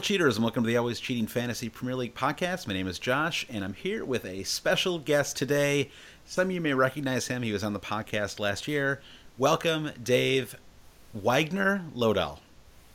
Hail cheaters and welcome to the Always Cheating Fantasy Premier League podcast. My name is Josh and I'm here with a special guest today. Some of you may recognize him. He was on the podcast last year. Welcome, Dave Wagner Lodell.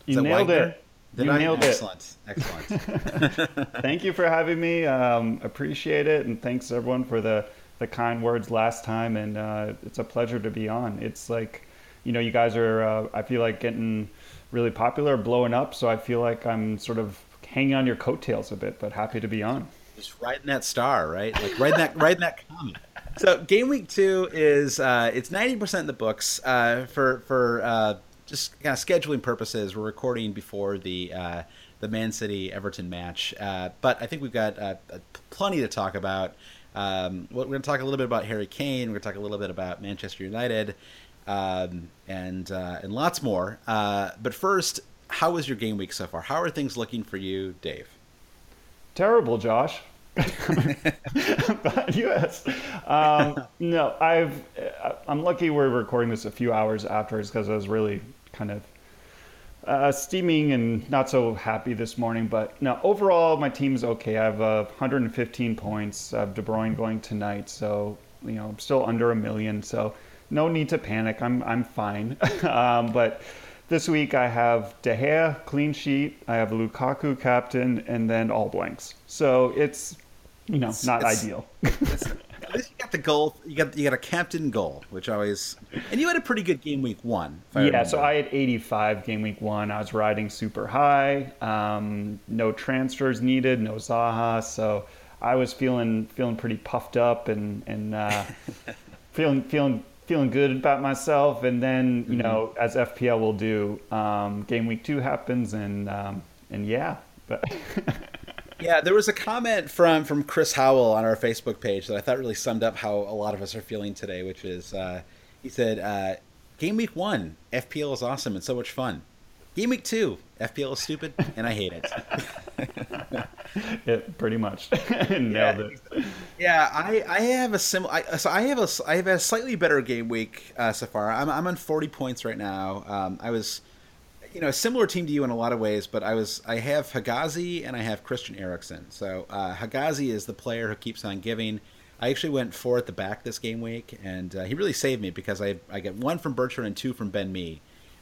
Is you nailed Wagner? it. Did you I? nailed Excellent. it. Excellent. Excellent. Thank you for having me. Um, appreciate it. And thanks everyone for the, the kind words last time. And uh, it's a pleasure to be on. It's like, you know, you guys are, uh, I feel like getting – really popular, blowing up. So I feel like I'm sort of hanging on your coattails a bit, but happy to be on. Just riding that star, right? Like riding that riding that comet. So game week two is uh, it's ninety percent in the books uh, for for uh, just kind of scheduling purposes. We're recording before the uh, the Man City Everton match, uh, but I think we've got uh, plenty to talk about. Um, we're going to talk a little bit about Harry Kane. We're going to talk a little bit about Manchester United um, and uh, and lots more. Uh, but first, how was your game week so far? How are things looking for you, Dave? Terrible, Josh. but yes, um, no, I've I'm lucky we're recording this a few hours afterwards because I was really kind of uh, steaming and not so happy this morning. But no, overall my team's okay. I have uh, 115 points. I have De Bruyne going tonight, so you know I'm still under a million. So no need to panic. I'm I'm fine. um, but this week I have De Gea clean sheet. I have Lukaku captain, and then all blanks. So it's you know it's, not it's, ideal. It's, at least you got the goal. You got you got a captain goal, which always. And you had a pretty good game week one. yeah, remember. so I had 85 game week one. I was riding super high. Um, no transfers needed. No Zaha. So I was feeling feeling pretty puffed up and and uh, feeling feeling feeling good about myself. And then, you mm-hmm. know, as FPL will do, um, game week two happens, and um, and yeah, but. yeah, there was a comment from from Chris Howell on our Facebook page that I thought really summed up how a lot of us are feeling today, which is uh, he said, uh, "Game week one, FPL is awesome and so much fun. Game week two, FPL is stupid and I hate it." yeah, pretty much nailed yeah. it. Yeah, I, I have a similar. So I have a I have a slightly better game week uh, so far. I'm I'm on 40 points right now. Um, I was, you know, a similar team to you in a lot of ways, but I was I have Hegazi and I have Christian Eriksen. So uh, Hegazi is the player who keeps on giving. I actually went four at the back this game week, and uh, he really saved me because I I get one from Bertrand and two from Ben Mee.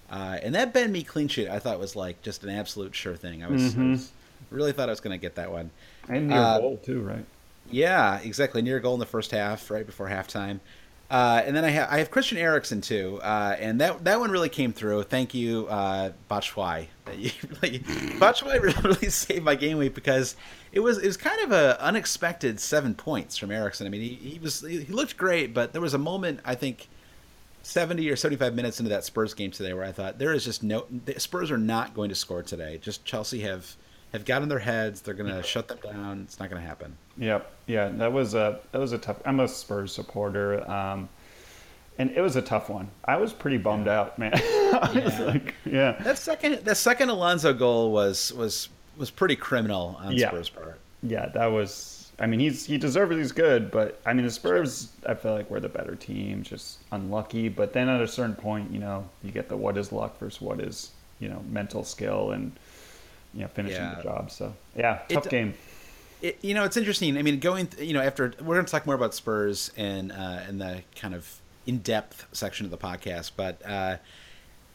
Uh, and that Ben Mee clean sheet I thought was like just an absolute sure thing. I was, mm-hmm. I was really thought I was going to get that one. And near uh, goal too, right? Yeah, exactly. Near goal in the first half, right before halftime. Uh, and then I have I have Christian Eriksen too, uh, and that that one really came through. Thank you, uh, Batshuayi. Batshuayi really saved my game week because it was it was kind of a unexpected seven points from Erickson. I mean, he, he was he looked great, but there was a moment I think 70 or 75 minutes into that Spurs game today where I thought there is just no the Spurs are not going to score today. Just Chelsea have have got in their heads. They're going to shut them down. It's not going to happen. Yep. Yeah, that was a that was a tough. I'm a Spurs supporter. Um, and it was a tough one. I was pretty bummed yeah. out, man. yeah. Like, yeah. That second that second Alonso goal was was was pretty criminal on yeah. Spurs' part. Yeah, that was I mean, he's he deserves he's good, but I mean, the Spurs, I feel like we're the better team, just unlucky. But then at a certain point, you know, you get the what is luck versus what is you know mental skill and you know finishing yeah. the job. So yeah, tough it, game. It, you know, it's interesting. I mean, going you know after we're going to talk more about Spurs and uh, in the kind of in depth section of the podcast, but uh,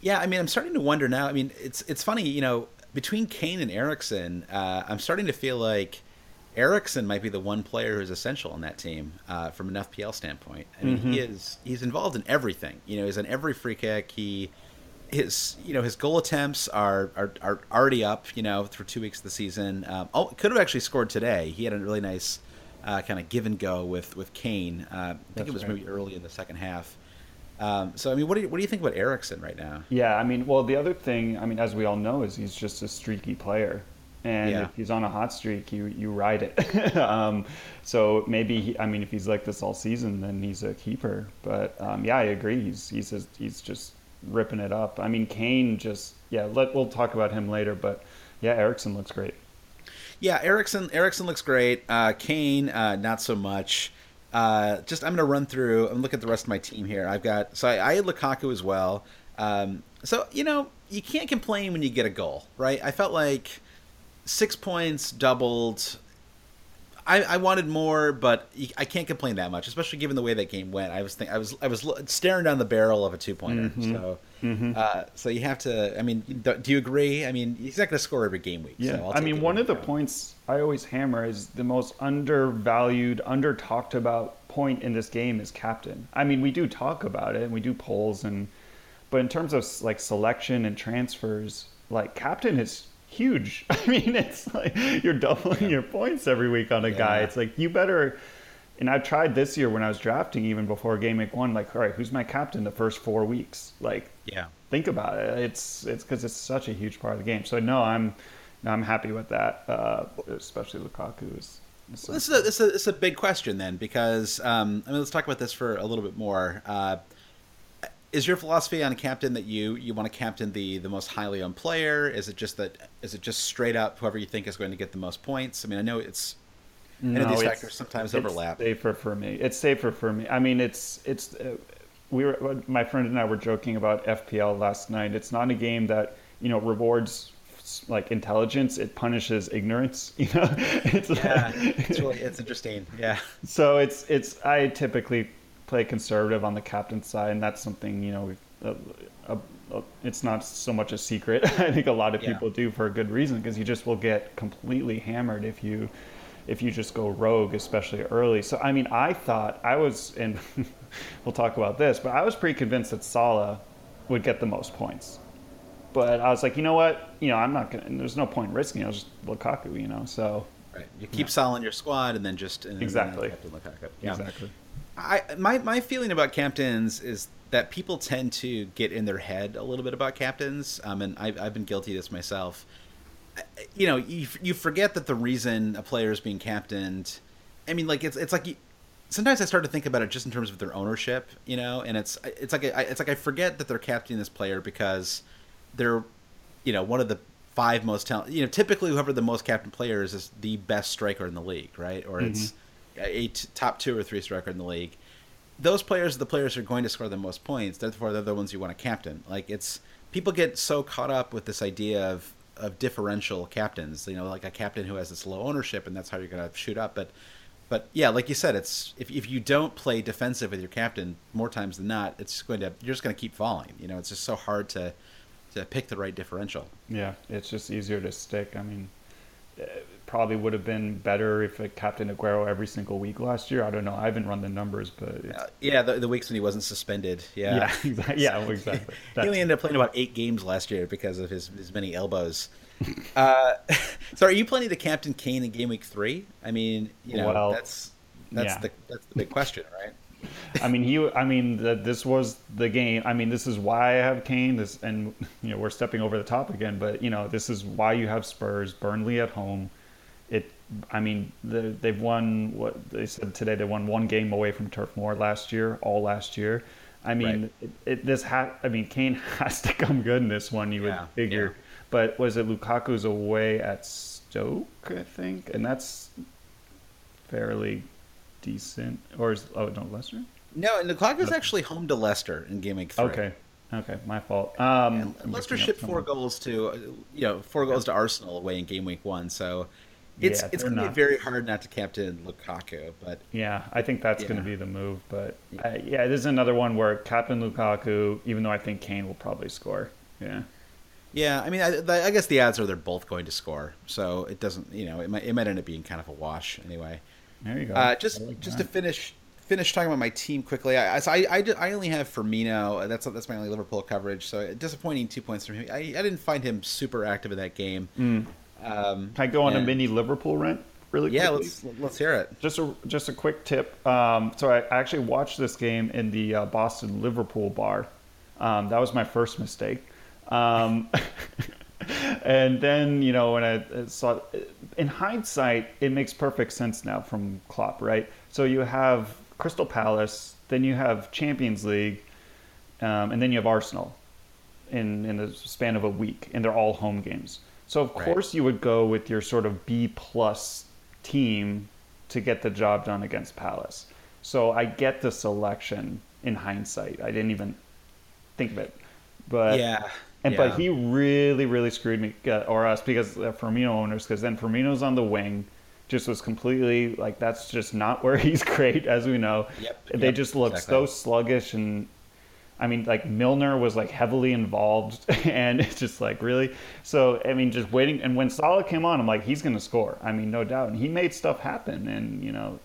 yeah, I mean, I'm starting to wonder now. I mean, it's it's funny, you know, between Kane and Eriksen, uh, I'm starting to feel like Eriksen might be the one player who's essential in that team uh, from an FPL standpoint. I mean, mm-hmm. he is he's involved in everything. You know, he's on every free kick. He his you know his goal attempts are are, are already up. You know, through two weeks of the season. Um, oh, could have actually scored today. He had a really nice uh, kind of give and go with with Kane. Uh, I think That's it was right. maybe early in the second half. Um, so I mean, what do you what do you think about Eriksen right now? Yeah, I mean, well, the other thing, I mean, as we all know, is he's just a streaky player and yeah. if he's on a hot streak, you you ride it. um, so maybe he, I mean, if he's like this all season, then he's a keeper. But um, yeah, I agree. He's he's just, he's just ripping it up. I mean, Kane just yeah. Let we'll talk about him later, but yeah, Eriksen looks great. Yeah, Eriksen Eriksen looks great. Uh, Kane, uh, not so much. Uh, just I'm going to run through and look at the rest of my team here. I've got so I, I had Lukaku as well. Um, so you know you can't complain when you get a goal, right? I felt like six points doubled. I, I wanted more, but I can't complain that much, especially given the way that game went. I was think, I was I was staring down the barrel of a two pointer. Mm-hmm. So mm-hmm. Uh, so you have to. I mean, do you agree? I mean, he's not going to score every game week. Yeah, so I mean, one of the points I always hammer is the most undervalued, under talked about point in this game is captain. I mean, we do talk about it and we do polls and, but in terms of like selection and transfers, like captain is huge. I mean, it's like you're doubling yeah. your points every week on a yeah. guy. It's like you better. And I tried this year when I was drafting, even before game week one. Like, all right, who's my captain the first four weeks? Like, yeah, think about it. It's it's because it's such a huge part of the game. So no, I'm no, I'm happy with that. Uh, especially Lukaku is. So this is a, this is a, this is a big question then because um, I mean let's talk about this for a little bit more. Uh, is your philosophy on captain that you you want to captain the the most highly owned player? Is it just that is it just straight up whoever you think is going to get the most points? I mean, I know it's no, of these factors sometimes it's overlap. Safer for me. It's safer for me. I mean, it's it's uh, we were my friend and I were joking about FPL last night. It's not a game that you know rewards like intelligence it punishes ignorance you know it's yeah like, it's really it's interesting yeah so it's it's i typically play conservative on the captain side, and that's something you know uh, uh, uh, it's not so much a secret. I think a lot of people yeah. do for a good reason because you just will get completely hammered if you if you just go rogue, especially early. So I mean, I thought I was, and we'll talk about this, but I was pretty convinced that Salah would get the most points. But I was like, you know what? You know, I'm not gonna. There's no point risking. I was just Lukaku, you know. So right, you keep yeah. Salah in your squad, and then just and exactly, yeah. exactly. I my my feeling about captains is that people tend to get in their head a little bit about captains, um, and I've, I've been guilty of this myself. You know, you you forget that the reason a player is being captained. I mean, like it's it's like you, sometimes I start to think about it just in terms of their ownership, you know, and it's it's like I, it's like I forget that they're captaining this player because they're, you know, one of the five most talented. You know, typically whoever the most captain player is is the best striker in the league, right? Or mm-hmm. it's a t- top two or three striker in the league. Those players are the players who are going to score the most points. Therefore, they're the ones you want to captain. Like it's people get so caught up with this idea of of differential captains. You know, like a captain who has this low ownership, and that's how you're going to shoot up. But but yeah, like you said, it's if if you don't play defensive with your captain more times than not, it's going to you're just going to keep falling. You know, it's just so hard to to pick the right differential. Yeah, it's just easier to stick. I mean, probably would have been better if it captain Aguero every single week last year. I don't know. I haven't run the numbers, but uh, yeah, the, the, weeks when he wasn't suspended. Yeah, yeah, exactly. Yeah, well, exactly. he only ended up playing about eight games last year because of his his many elbows. uh, so, are you planning to captain Kane in game week three? I mean, you know, well, that's that's yeah. the that's the big question, right? I mean, he. I mean, the, this was the game. I mean, this is why I have Kane. This, and you know, we're stepping over the top again. But you know, this is why you have Spurs, Burnley at home. It. I mean, the, they've won what they said today. They won one game away from Turf Moor last year, all last year. I mean, right. it, it, this ha- I mean, Kane has to come good in this one. You would figure. Yeah. But was it Lukaku's away at Stoke? I think, and that's fairly decent. Or is oh no Leicester? No, and Lukaku's actually home to Leicester in game week three. Okay. Okay, my fault. Um, Leicester shipped four goals to, you know, four goals to Arsenal away in game week one. So it's yeah, it's going to be very hard not to captain Lukaku. But yeah, I think that's yeah. going to be the move. But yeah. Uh, yeah, this is another one where captain Lukaku, even though I think Kane will probably score. Yeah. Yeah, I mean, I, I guess the odds are they're both going to score, so it doesn't, you know, it might it might end up being kind of a wash anyway. There you go. Uh, just like just that. to finish finish talking about my team quickly. I so I, I, I, only have Firmino. That's that's my only Liverpool coverage. So disappointing two points from him. I, I didn't find him super active in that game. Mm. Um, Can I go on and, a mini Liverpool rent? Really yeah, let's let's hear it. Just a just a quick tip. Um, so I actually watched this game in the uh, Boston Liverpool bar. Um, that was my first mistake. Um, and then you know when I saw, in hindsight, it makes perfect sense now from Klopp, right? So you have Crystal Palace, then you have Champions League, um, and then you have Arsenal, in in the span of a week, and they're all home games. So of right. course you would go with your sort of B plus team to get the job done against Palace. So I get the selection in hindsight. I didn't even think of it, but yeah, and yeah. but he really, really screwed me uh, or us because uh, Firmino owners because then Firmino's on the wing, just was completely like that's just not where he's great as we know. Yep. They yep, just look exactly. so sluggish and. I mean, like Milner was like heavily involved, and it's just like really. So I mean, just waiting. And when Salah came on, I'm like, he's going to score. I mean, no doubt. And he made stuff happen, and you know,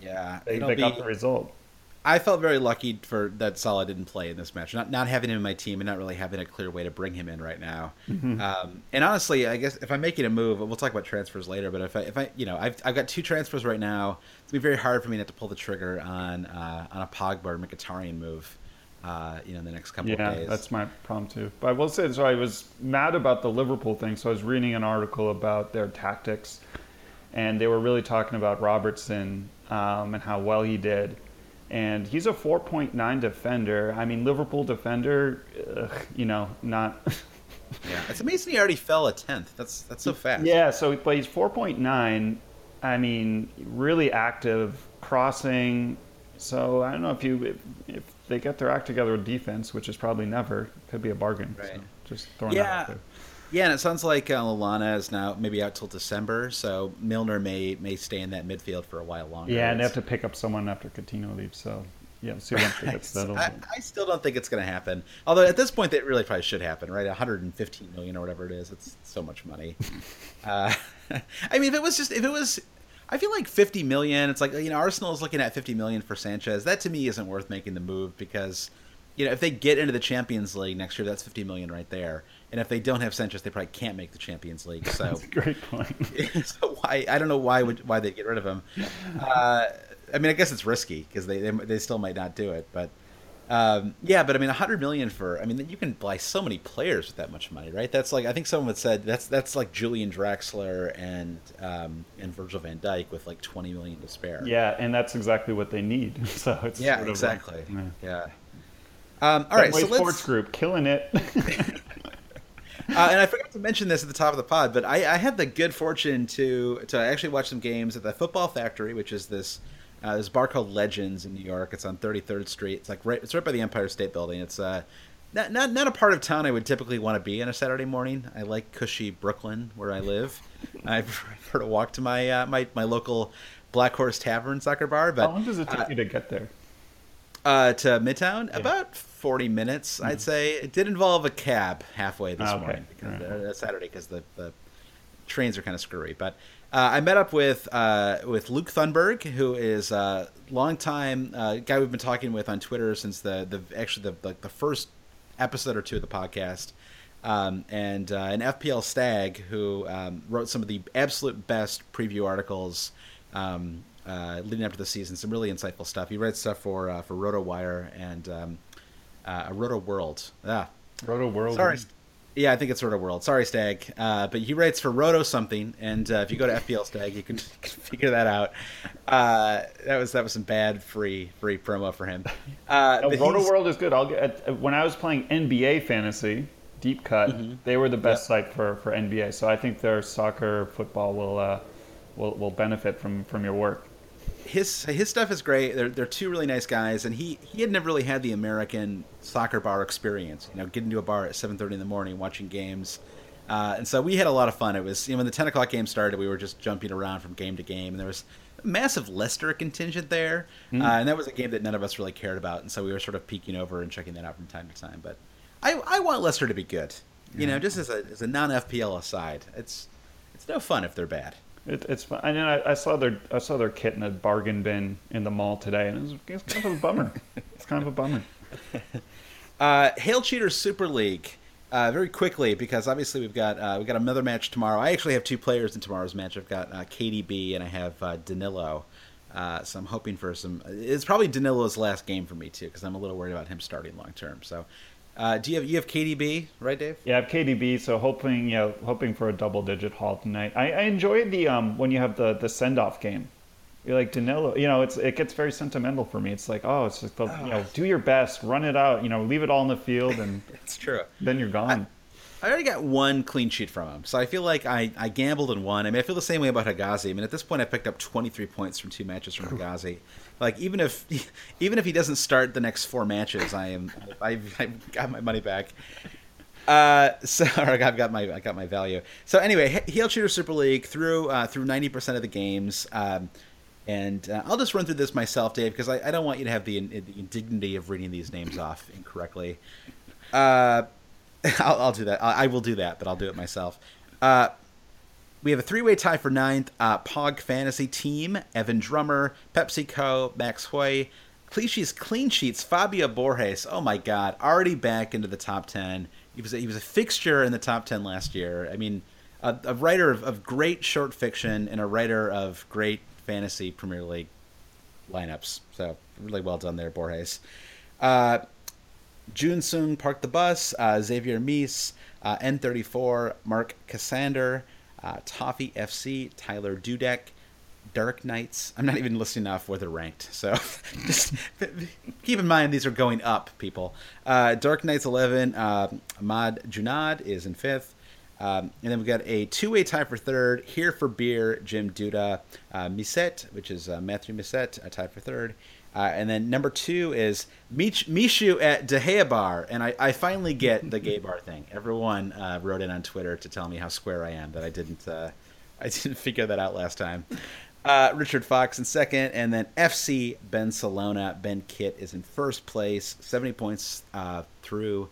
yeah, they, they got the result. I felt very lucky for that Salah didn't play in this match. Not not having him in my team and not really having a clear way to bring him in right now. Mm-hmm. Um, and honestly, I guess if I'm making a move, we'll talk about transfers later. But if I if I you know I've I've got two transfers right now, it's gonna be very hard for me not to pull the trigger on uh, on a Pogba or Mkhitaryan move. Uh, you know, in the next couple yeah, of days. Yeah, that's my problem too. But I will say, so I was mad about the Liverpool thing. So I was reading an article about their tactics, and they were really talking about Robertson um, and how well he did and he's a 4.9 defender. I mean, Liverpool defender, ugh, you know, not. yeah, it's amazing he already fell a tenth. That's that's so fast. Yeah, so but he's 4.9. I mean, really active crossing. So I don't know if you if, if they get their act together with defense, which is probably never, could be a bargain. Right. So just throwing yeah. that out there. Yeah, and it sounds like uh, Lallana is now maybe out till December, so Milner may may stay in that midfield for a while longer. Yeah, and they have to pick up someone after Coutinho leaves. So yeah, see once they get settled. I, I, still don't think it's going to happen. Although at this point, it really probably should happen, right? 115 million or whatever it is. It's so much money. uh, I mean, if it was just if it was. I feel like 50 million. It's like you know Arsenal is looking at 50 million for Sanchez. That to me isn't worth making the move because you know if they get into the Champions League next year, that's 50 million right there. And if they don't have Sanchez, they probably can't make the Champions League. So That's a great point. so why I don't know why would why they get rid of him. Uh, I mean, I guess it's risky because they, they, they still might not do it, but um, yeah. But I mean, a hundred million for I mean, you can buy so many players with that much money, right? That's like I think someone said that's that's like Julian Draxler and um, and Virgil Van Dijk with like twenty million to spare. Yeah, and that's exactly what they need. So it's yeah, sort of exactly. Like, yeah. yeah. Um, all right, so Sports Group killing it. Uh, and I forgot to mention this at the top of the pod, but I, I, had the good fortune to to actually watch some games at the Football Factory, which is this uh, this bar called Legends in New York. It's on 33rd Street. It's like right it's right by the Empire State Building. It's uh not, not not a part of town I would typically want to be on a Saturday morning. I like cushy Brooklyn where I live. I prefer to walk to my uh, my my local Black Horse Tavern soccer bar. But how long does it take uh, you to get there? Uh, to Midtown, yeah. about 40 minutes, mm-hmm. I'd say. It did involve a cab halfway this oh, okay. morning, because, right. uh, Saturday, because the, the trains are kind of screwy. But Uh, I met up with uh, with Luke Thunberg, who is a longtime uh, guy we've been talking with on Twitter since the the actually the like the first episode or two of the podcast, um, and uh, an FPL stag who um, wrote some of the absolute best preview articles um, uh, leading up to the season. Some really insightful stuff. He writes stuff for uh, for RotoWire and um, uh, Roto World. Ah, Roto World. Sorry. Yeah, I think it's Roto World. Sorry, Stag. Uh, but he writes for Roto something, and uh, if you go to FPL Stag, you can, can figure that out. Uh, that was that was some bad free free promo for him. Uh, no, Roto World is good. I'll get when I was playing NBA fantasy, deep cut. Mm-hmm. They were the best site for, for NBA. So I think their soccer football will uh, will will benefit from from your work. His his stuff is great. They're they're two really nice guys, and he he had never really had the American soccer bar experience. You know, getting to a bar at seven thirty in the morning, watching games, uh, and so we had a lot of fun. It was you know when the ten o'clock game started, we were just jumping around from game to game, and there was a massive Leicester contingent there, uh, and that was a game that none of us really cared about, and so we were sort of peeking over and checking that out from time to time. But I I want Leicester to be good. You know, just as a as a non FPL aside, it's it's no fun if they're bad. It, it's. And then I, I saw their I saw their kit in a bargain bin in the mall today, and it was, it's kind of a bummer. it's kind of a bummer. Uh, Hail Cheaters Super League. Uh, very quickly, because obviously we've got uh, we got another match tomorrow. I actually have two players in tomorrow's match. I've got uh, KDB and I have uh, Danilo. Uh, so I'm hoping for some. It's probably Danilo's last game for me too, because I'm a little worried about him starting long term. So, uh, do you have you have KDB right, Dave? Yeah, I have KDB, so hoping yeah, hoping for a double digit haul tonight. I, I enjoy the um when you have the the send off game. You're like Danilo, you know, it's it gets very sentimental for me. It's like, oh, it's just the, you know, do your best, run it out, you know, leave it all in the field, and It's true. then you're gone. I already got one clean sheet from him, so I feel like I, I gambled and won. I mean, I feel the same way about Hegazi. I mean, at this point, I picked up 23 points from two matches from Hegazi. Like, even if even if he doesn't start the next four matches, I am I've, I've got my money back. Uh, so I've got my I got my value. So anyway, Hail Cheaters Super League through uh, through 90 percent of the games. Um, and uh, I'll just run through this myself, Dave, because I, I don't want you to have the, the indignity of reading these names off incorrectly. Uh, I'll, I'll do that. I, I will do that, but I'll do it myself. We have a three-way tie for ninth. Uh, Pog Fantasy Team: Evan Drummer, PepsiCo, Max Hoy, Clichy's clean sheets. Fabio Borges. Oh my God, already back into the top ten. He was a, he was a fixture in the top ten last year. I mean, a, a writer of, of great short fiction and a writer of great fantasy Premier League lineups. So really well done there, Borges. Uh, Sung parked the bus. Uh, Xavier Mies, uh, N34, Mark Cassander, uh, Toffee FC, Tyler Dudek, Dark Knights. I'm not even listing off where they're ranked, so just keep in mind these are going up, people. Uh, Dark Knights 11, uh, Ahmad Junad is in fifth. Um, and then we've got a two-way tie for third. Here for beer, Jim Duda, uh, Misette, which is uh, Matthew Misette, a tie for third. Uh, and then number two is Mich- Mishu at De Gea Bar. And I, I finally get the gay bar thing. Everyone uh, wrote in on Twitter to tell me how square I am that I didn't uh, I didn't figure that out last time. Uh, Richard Fox in second, and then FC Ben Salona. Ben Kitt is in first place, 70 points uh, through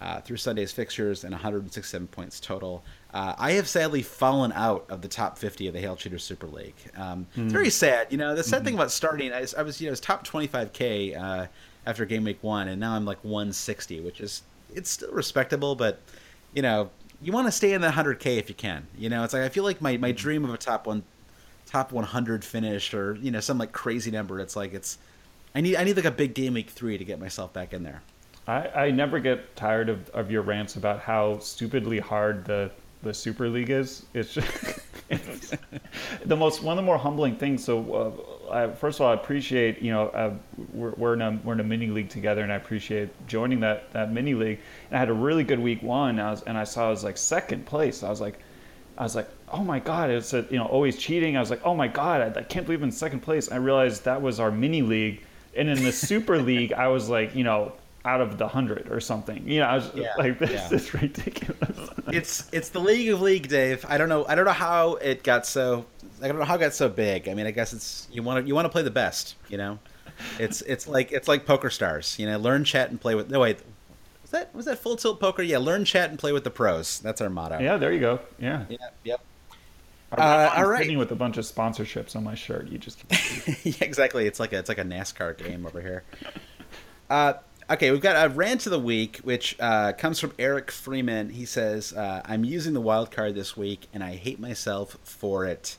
uh, through Sunday's fixtures and 167 points total. Uh, I have sadly fallen out of the top 50 of the Hail Cheaters Super League. Um, It's very sad. You know, the sad thing about starting, I was, I was you know, I was top 25k uh, after game week one, and now I'm like 160, which is it's still respectable, but you know, you want to stay in the 100k if you can. You know, it's like I feel like my, my dream of a top one, top 100 finish, or you know, some like crazy number. It's like it's I need I need like a big game week three to get myself back in there. I, I never get tired of, of your rants about how stupidly hard the, the Super League is. It's just it's the most one of the more humbling things. So, uh, I, first of all, I appreciate you know uh, we're we're in a we're in a mini league together, and I appreciate joining that that mini league. And I had a really good week one. I was, and I saw I was like second place. I was like. I was like, oh my god, it's a, you know always cheating. I was like, oh my god, I, I can't believe I'm in second place. I realized that was our mini league, and in the super league, I was like, you know, out of the hundred or something. You know, I was Yeah, like, this yeah. is ridiculous. it's it's the league of league, Dave. I don't know. I don't know how it got so. I don't know how it got so big. I mean, I guess it's you want to you want to play the best. You know, it's it's like it's like poker stars. You know, learn chat and play with. No wait, was that was that full tilt poker? Yeah, learn chat and play with the pros. That's our motto. yeah, there you go. Yeah. Yeah, yep. Uh, all right. With a bunch of sponsorships on my shirt. You just yeah, exactly. It's like a it's like a NASCAR game over here. Uh, okay, we've got a rant of the week, which uh, comes from Eric Freeman. He says, uh, "I'm using the wild card this week, and I hate myself for it."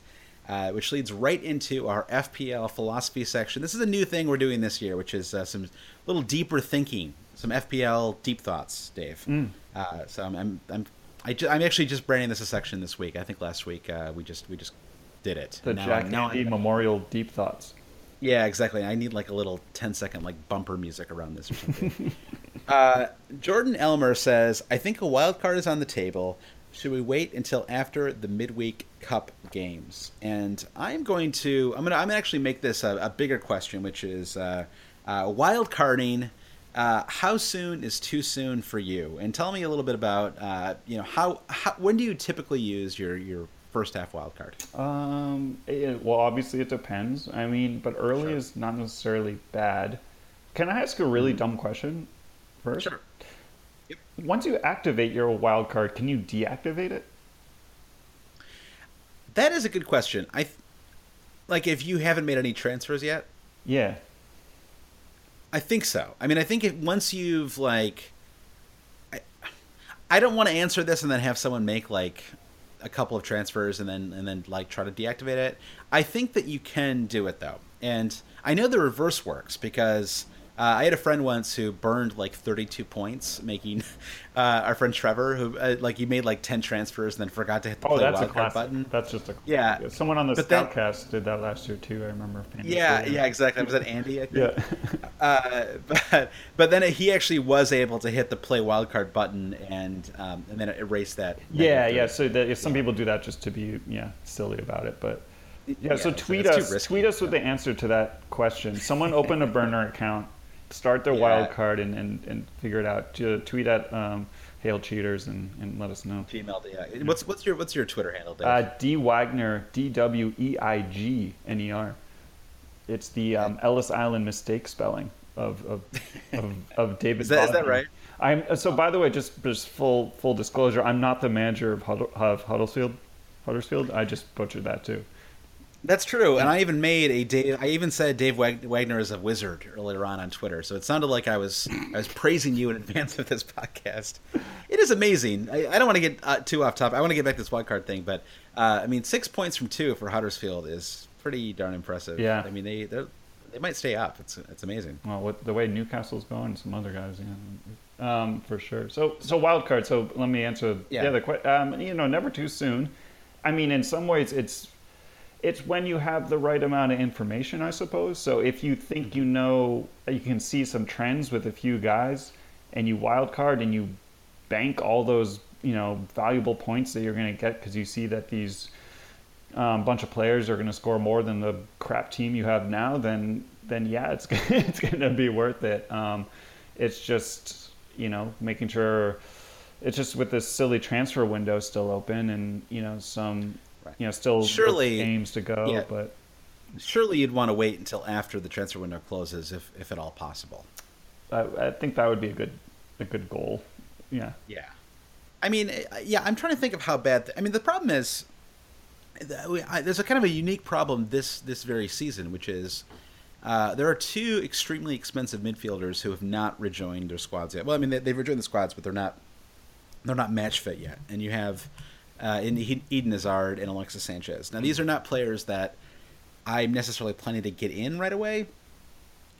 Uh, which leads right into our FPL philosophy section. This is a new thing we're doing this year, which is uh, some little deeper thinking, some FPL deep thoughts, Dave. Mm. Uh, so I'm I'm I'm, I ju- I'm actually just branding this a section this week. I think last week uh, we just we just did it. the Now- Jack Handey Memorial Deep Thoughts. Yeah, exactly. I need like a little 10 second like bumper music around this or something. uh, Jordan Elmer says, "I think a wild card is on the table. Should we wait until after the midweek cup games?" And I'm going to I'm going to I'm gonna actually make this a, a bigger question, which is uh, uh, wild carding. Uh, how soon is too soon for you? And tell me a little bit about uh, you know how, how when do you typically use your your first half wild card? Um, it, well, obviously it depends. I mean, but early Sure. is not necessarily bad. Can I ask a really dumb question first? Sure. Once you activate your wild card, can you deactivate it? That is a good question. I th- like if you haven't made any transfers yet. Yeah. I think so. I mean, I think if once you've like, I, I don't want to answer this and then have someone make like a couple of transfers and then and then like try to deactivate it. I think that you can do it though, and I know the reverse works because uh, I had a friend once who burned like 32 points making uh, our friend Trevor who uh, like he made like 10 transfers and then forgot to hit the Oh, play that's a wild card button. That's just a Yeah. Someone on the But then- Scoutcast did that last year too. I remember. Yeah, yeah, exactly. Was that Andy? I think? Yeah. Uh, but but then he actually was able to hit the play wildcard button and um, and then erase that. Yeah, yeah. So that, yeah, some people do that just to be yeah silly about it, but yeah. Yeah, so tweet us, risky, tweet us with the answer to that question. Someone opened a burner account, start their Yeah. wild card, and, and, and figure it out. Tweet at um, Hail Cheaters and, and let us know. Gmail. Yeah. What's what's your what's your Twitter handle, Dave? Uh, D Wagner, D W E I G N E R. It's the um, Ellis Island mistake spelling of of of, of David. Is that- is that right? I'm so. By the way, just just full full disclosure, I'm not the manager of, Huddle, of Huddersfield. Huddersfield. I just butchered that too. That's true, and I even made a Dave. I even said Dave Wagner is a wizard earlier on on Twitter, so it sounded like I was I was praising you in advance of this podcast. It is amazing. I, I don't want to get uh, too off topic. I want to get back to this wild card thing, but uh, I mean, six points from two for Huddersfield is pretty darn impressive. Yeah. I mean they they might stay up. It's it's amazing. Well, with the way Newcastle's going, some other guys, yeah, um, for sure. So, so wild card. So let me answer Yeah. the other question. Um, you know, never too soon. I mean, in some ways, it's it's when you have the right amount of information, I suppose. So if you think you know, you can see some trends with a few guys, and you wild card and you bank all those you know valuable points that you're going to get because you see that these um, bunch of players are going to score more than the crap team you have now, then then yeah, it's it's going to be worth it. Um, it's just you know making sure it's just with this silly transfer window still open and you know some. You know still Surely- games to go, yeah. but Surely you'd want to wait until after the transfer window closes, if if at all possible. I, I think that would be a good a good goal. Yeah. Yeah. I mean, uh, yeah, I'm trying to think of how bad. I mean, the problem is that we- I- there's a kind of a unique problem this this very season, which is uh, there are two extremely expensive midfielders who have not rejoined their squads yet. Well, I mean, they, they've rejoined the squads, but they're not they're not match fit yet. And you have uh, in Eden Hazard and Alexis Sanchez. Now, these are not players that I'm necessarily planning to get in right away.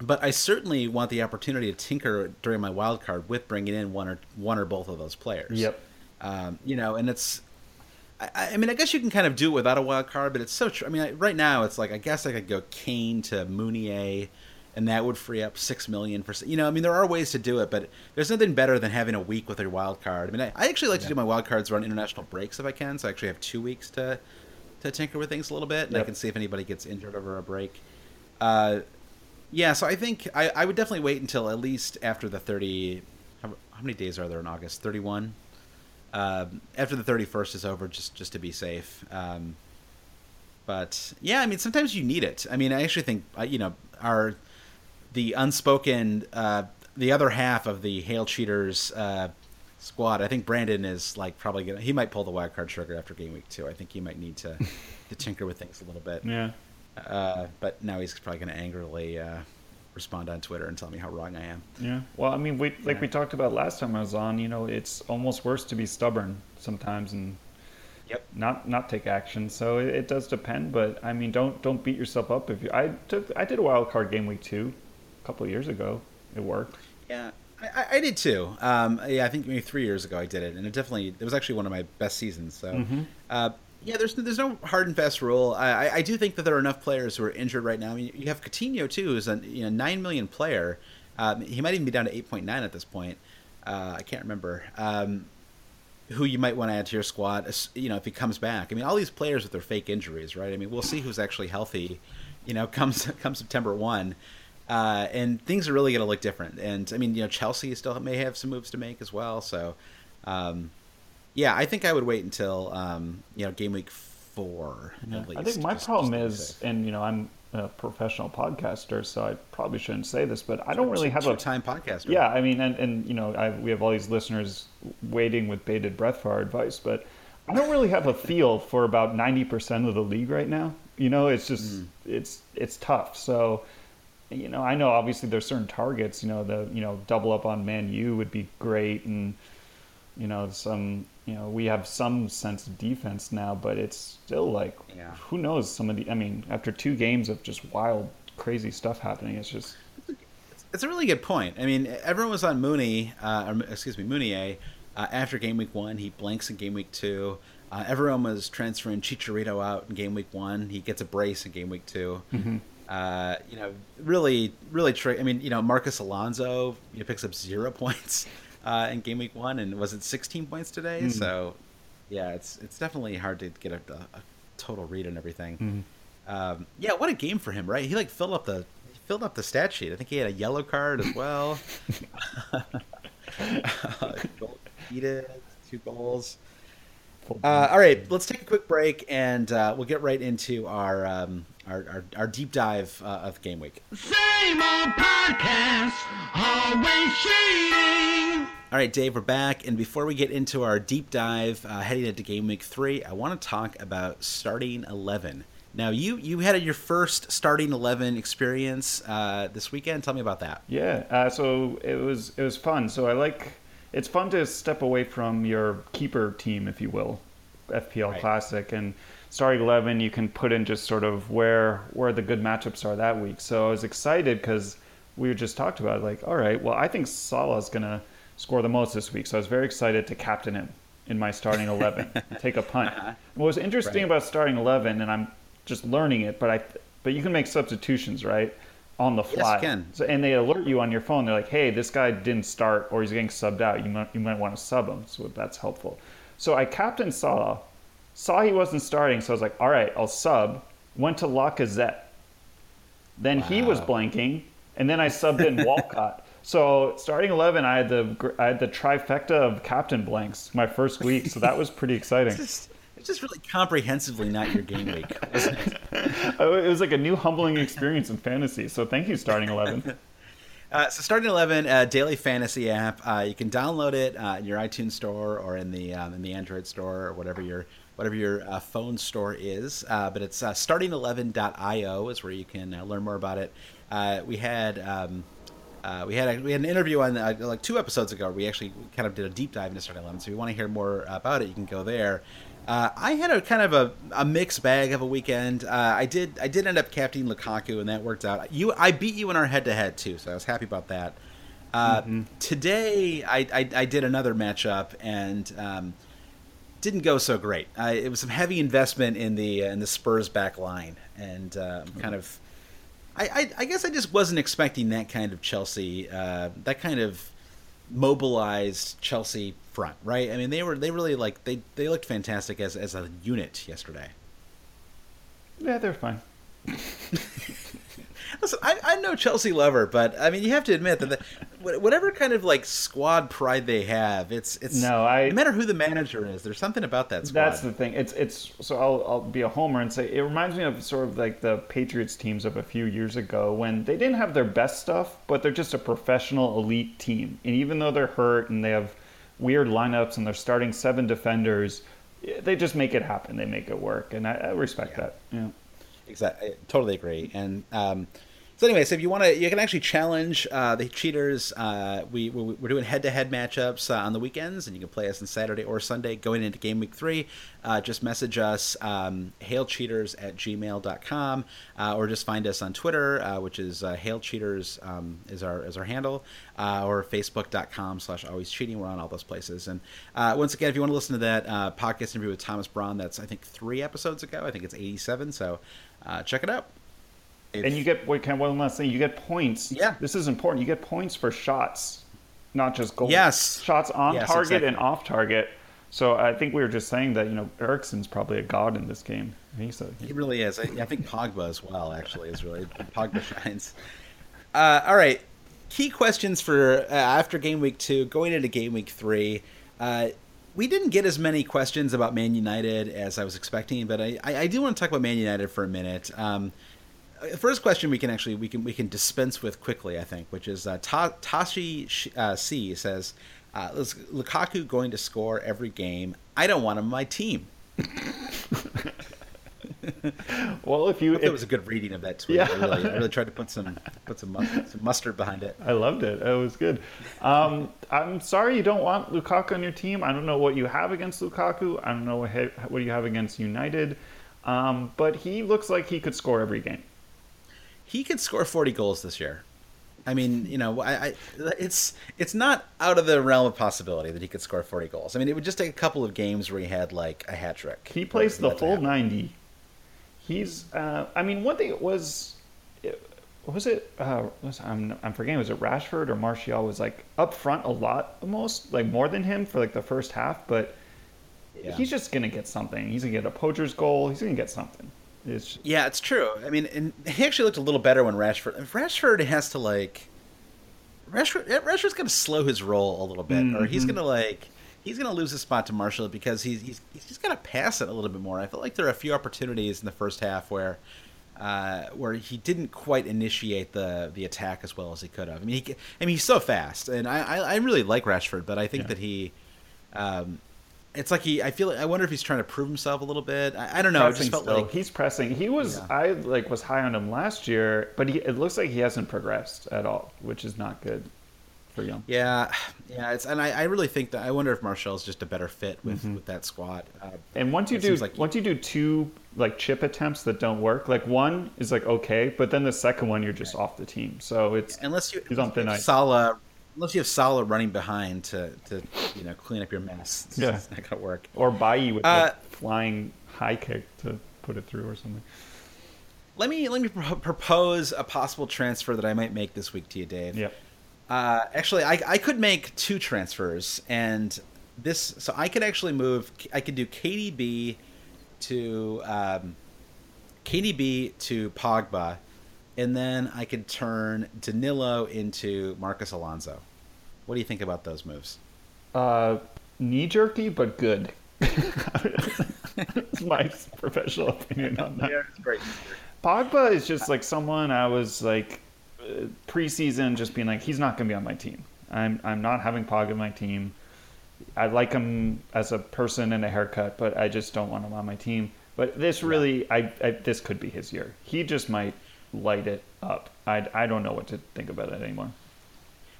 But I certainly want the opportunity to tinker during my wild card with bringing in one or one or both of those players. Yep. Um, you know, and it's. I, I mean, I guess you can kind of do it without a wild card, but it's so. Tr- I mean, I, right now it's like I guess I could go Kane to Mounié, and that would free up six million for. You know, I mean, there are ways to do it, but there's nothing better than having a week with a wild card. I mean, I, I actually like to do my wild cards around international breaks if I can, so I actually have two weeks to to tinker with things a little bit, and I can see if anybody gets injured over a break. Uh, yeah, so I think I, I would definitely wait until at least after the 30. How, how many days are there in August? 31? Um, after the 31st is over, just, just to be safe. Um, but yeah, I mean, sometimes you need it. I mean, I actually think, uh, you know, our the unspoken, uh, the other half of the Hail Cheaters uh, squad. I think Brandon is like probably gonna. He might pull the wild card trigger after game week two. I think he might need to to tinker with things a little bit. Yeah. Uh, but now he's probably going to angrily uh, respond on Twitter and tell me how wrong I am. Yeah. Well, I mean, we like Yeah. we talked about last time I was on. You know, it's almost worse to be stubborn sometimes and Yep. not not take action. So it, it does depend. But I mean, don't don't beat yourself up if you. I took I did a wild card game week two, a couple of years ago. It worked. Yeah, I, I- did too. Um, yeah, I think maybe three years ago I did it, and it definitely it was actually one of my best seasons. So, uh, yeah, there's there's no hard and fast rule. I, I- I do think that there are enough players who are injured right now. I mean, you have Coutinho too, who's a you know nine million player. Um, he might even be down to eight point nine at this point. Uh, I can't remember. Um, who you might want to add to your squad, you know, if he comes back. I mean, all these players with their fake injuries, right? I mean, we'll see who's actually healthy, you know, comes come September one, uh, and things are really going to look different. And I mean, you know, Chelsea still may have some moves to make as well. So, um, yeah, I think I would wait until um, you know game week four. Yeah. At least, I think my just- problem just is, and you know, I'm a professional podcaster, so I probably shouldn't say this, but I don't really have a time podcaster. Yeah, I mean, and, and you know, I, we have all these listeners waiting with bated breath for our advice, but I don't really have a feel for about ninety percent of the league right now. You know, it's just it's it's tough. So, you know, I know obviously there's certain targets. You know, the you know double up on Man U would be great, and you know some you know we have some sense of defense now, but it's still like Yeah. who knows some of the. I mean, after two games of just wild, crazy stuff happening, it's just It's a really good point. I mean, everyone was on Mooney, uh, or, excuse me, Mooney uh, after game week one. He blanks in game week two. Uh, everyone was transferring Chicharito out in game week one. He gets a brace in game week 2 Uh, you know, really, really trick. I mean, you know, Marcus Alonso you know, picks up zero points uh, in game week one, and was it 16 points today? So, yeah, it's it's definitely hard to get a, a, a total read on everything. Um, yeah, what a game for him, right? He like filled up the he filled up the stat sheet. I think he had a yellow card as well. Goal defeated, two goals. Uh, all right, let's take a quick break and uh, we'll get right into our um, our, our, our deep dive uh, of game week. Same old podcast, always cheating. All right, Dave, we're back, and before we get into our deep dive uh, heading into game week three, I want to talk about starting eleven. Now, you you had your first starting eleven experience uh, this weekend. Tell me about that. Yeah, uh, so it was it was fun. So I like it's fun to step away from your keeper team, if you will, FPL Right. Classic, and starting eleven. You can put in just sort of where where the good matchups are that week. So I was excited because we just talked about it, like, all right, well, I think Salah's gonna score the most this week. So I was very excited to captain him in my starting eleven, take a punt. Uh-huh. What was interesting Right. about starting eleven, and I'm just learning it, but I but you can make substitutions, right? On the fly. can. So, and they alert you on your phone. They're like, "Hey, this guy didn't start, or he's getting subbed out. You might you might want to sub him." So that's helpful. So I captain Salah, saw he wasn't starting, so I was like, "All right, I'll sub." Went to Lacazette. Then he was blanking, and then I subbed in Walcott. So starting eleven, I had the I had the trifecta of captain blanks my first week. So that was pretty exciting. Just, it's just really comprehensively not your game week, it? Oh, It was like a new humbling experience in fantasy. So thank you, starting eleven. Uh, so starting eleven, uh, daily fantasy app. Uh, you can download it uh, in your iTunes store or in the um, in the Android store or whatever your whatever your uh, phone store is. Uh, but it's uh, starting11.io is where you can uh, learn more about it. Uh, we had. Um, uh, we had a, we had an interview on uh, like two episodes ago. We actually kind of did a deep dive into Starting Eleven. So if you want to hear more about it, you can go there. Uh, I had a kind of a, a mixed bag of a weekend. Uh, I did I did end up captaining Lukaku, and that worked out. You I beat you in our head to head too, so I was happy about that. Uh, Today I, I I did another matchup and um, didn't go so great. It was some heavy investment in the uh, in the Spurs back line, and uh, kind of. I, I, I guess I just wasn't expecting that kind of Chelsea, uh, that kind of mobilized Chelsea front, right? I mean, they were they really like they, they looked fantastic as as a unit yesterday. Yeah, they're fine. Listen, I, I'm no Chelsea lover, but I mean, you have to admit that the, whatever kind of like squad pride they have, it's it's No, I- no matter who the manager is, there's something about that squad. That's the thing. It's it's so I'll I'll be a homer and say it reminds me of sort of like the Patriots teams of a few years ago when they didn't have their best stuff, but they're just a professional elite team. And even though they're hurt and they have weird lineups and they're starting seven defenders, they just make it happen. They make it work, and I, I respect that. Yeah. Exactly, I totally agree. And um, so, anyway, so if you want to, you can actually challenge uh, the cheaters. Uh, we we- we're doing head-to-head matchups uh, on the weekends, and you can play us on Saturday or Sunday going into game week three. Uh, just message us um, hailcheaters at gmail.com uh, or just find us on Twitter, uh, which is hailcheaters um, is our is our handle, or facebook.com slash always cheating. We're on all those places. And once again, if you want to listen to that podcast interview with Thomas Braun, that's I think three episodes ago. I think it's 87. So check it out. And you get wait, can one last thing. You get points. Yeah. This is important. You get points for shots, not just goals. Yes. Shots on Yes, target exactly. and off target. So I think we were just saying that you know Eriksen's probably a god in this game. He's a, He really is. I, I think Pogba as well. Actually, is really Pogba shines. Uh, all right, key questions for uh, after game week two, going into game week three. Uh, we didn't get as many questions about Man United as I was expecting, but I, I, I do want to talk about Man United for a minute. Um, the first question we can actually we can we can dispense with quickly, I think, which is uh, Ta- Tashi uh, C says, uh, "Is Lukaku going to score every game? I don't want him on my team." well, if you It was a good reading of that tweet. Yeah. I, really, I really tried to put some put some, mus- some mustard behind it. I loved it. It was good. Um, I'm sorry you don't want Lukaku on your team. I don't know what you have against Lukaku. I don't know what, what you have against United. Um, but he looks like he could score every game. He could score forty goals this year. I mean, you know, I, I it's it's not out of the realm of possibility that he could score forty goals. I mean, it would just take a couple of games where he had like a hat trick. He plays the full 90. He's, uh, I mean, one thing was, was it, uh, was, I'm, I'm forgetting, was it Rashford or Martial was like up front a lot almost, like more than him for like the first half, but Yeah. he's just going to get something. He's going to get a poacher's goal. He's going to get something. It's, Yeah, it's true. I mean, and he actually looked a little better when Rashford. Rashford has to like, Rashford, Rashford's going to slow his roll a little bit, or he's going to like, he's going to lose his spot to Martial because he's he's he's just got to pass it a little bit more. I feel like there are a few opportunities in the first half where. Uh, where he didn't quite initiate the the attack as well as he could have. I mean, he, I mean, he's so fast, and I, I, I really like Rashford, but I think Yeah. that he, um, it's like he. I feel. I wonder if he's trying to prove himself a little bit. I, I don't know. It just felt still. like he's pressing. He was, Yeah. I like was high on him last year, but he, it looks like he hasn't progressed at all, which is not good for Young. Yeah, yeah, it's and I, I really think that I wonder if Martial's just a better fit with, Mm-hmm. with that squad. Uh, And once you do like- once you do two like chip attempts that don't work, like one is like okay, but then the second one you're just off the team. So it's unless you He's on thin ice. Salah, unless you have Salah running behind to, to you know clean up your mess, it's, Yeah. it's not gonna work. or Bailly with Uh, a flying high kick to put it through or something. Let me let me pro- propose a possible transfer that I might make this week to you, Dave. Yep. Uh, actually, I, I could make two transfers, and this so I could actually move. I could do KDB to um, KDB to Pogba, and then I could turn Danilo into Marcus Alonso. What do you think about those moves? Uh, knee jerky, but good. That's my professional opinion on that. it's great. Pogba is just like someone I was like uh, preseason just being like he's not going to be on my team. I'm I'm not having Pogba on my team. I like him as a person and a haircut, but I just don't want him on my team. But this really, I, I this could be his year. He just might light it up. I I don't know what to think about it anymore.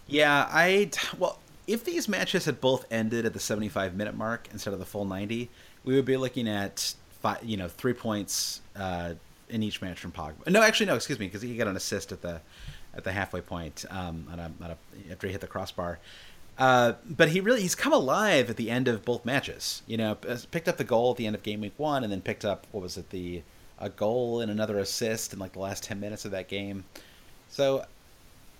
Yeah, I well, if these matches had both ended at the 75 minute mark instead of the full 90, we would be looking at five, you know, three points uh, in each match from Pogba. No, actually, no, excuse me, because he got an assist at the at the halfway point um, on a, on a, after he hit the crossbar. Uh, but he really he's come alive at the end of both matches. You know, picked up the goal at the end of game week one, and then picked up what was it the a goal and another assist in like the last 10 minutes of that game. So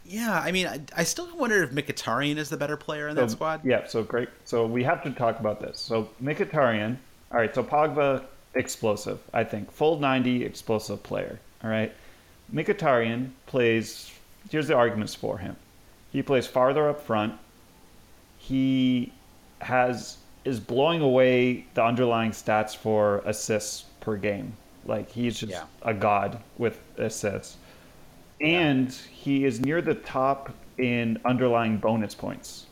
yeah, I mean, I, I still wonder if Mkhitaryan is the better player in that squad. Yeah, so great. So we have to talk about this. So Mkhitaryan, all right, so Pogba, explosive, I think. Full 90 explosive player, all right? Mkhitaryan plays, here's the arguments for him. He plays farther up front. He has is blowing away the underlying stats for assists per game. Like he's just Yeah. a god with assists. And he is near the top in underlying bonus points.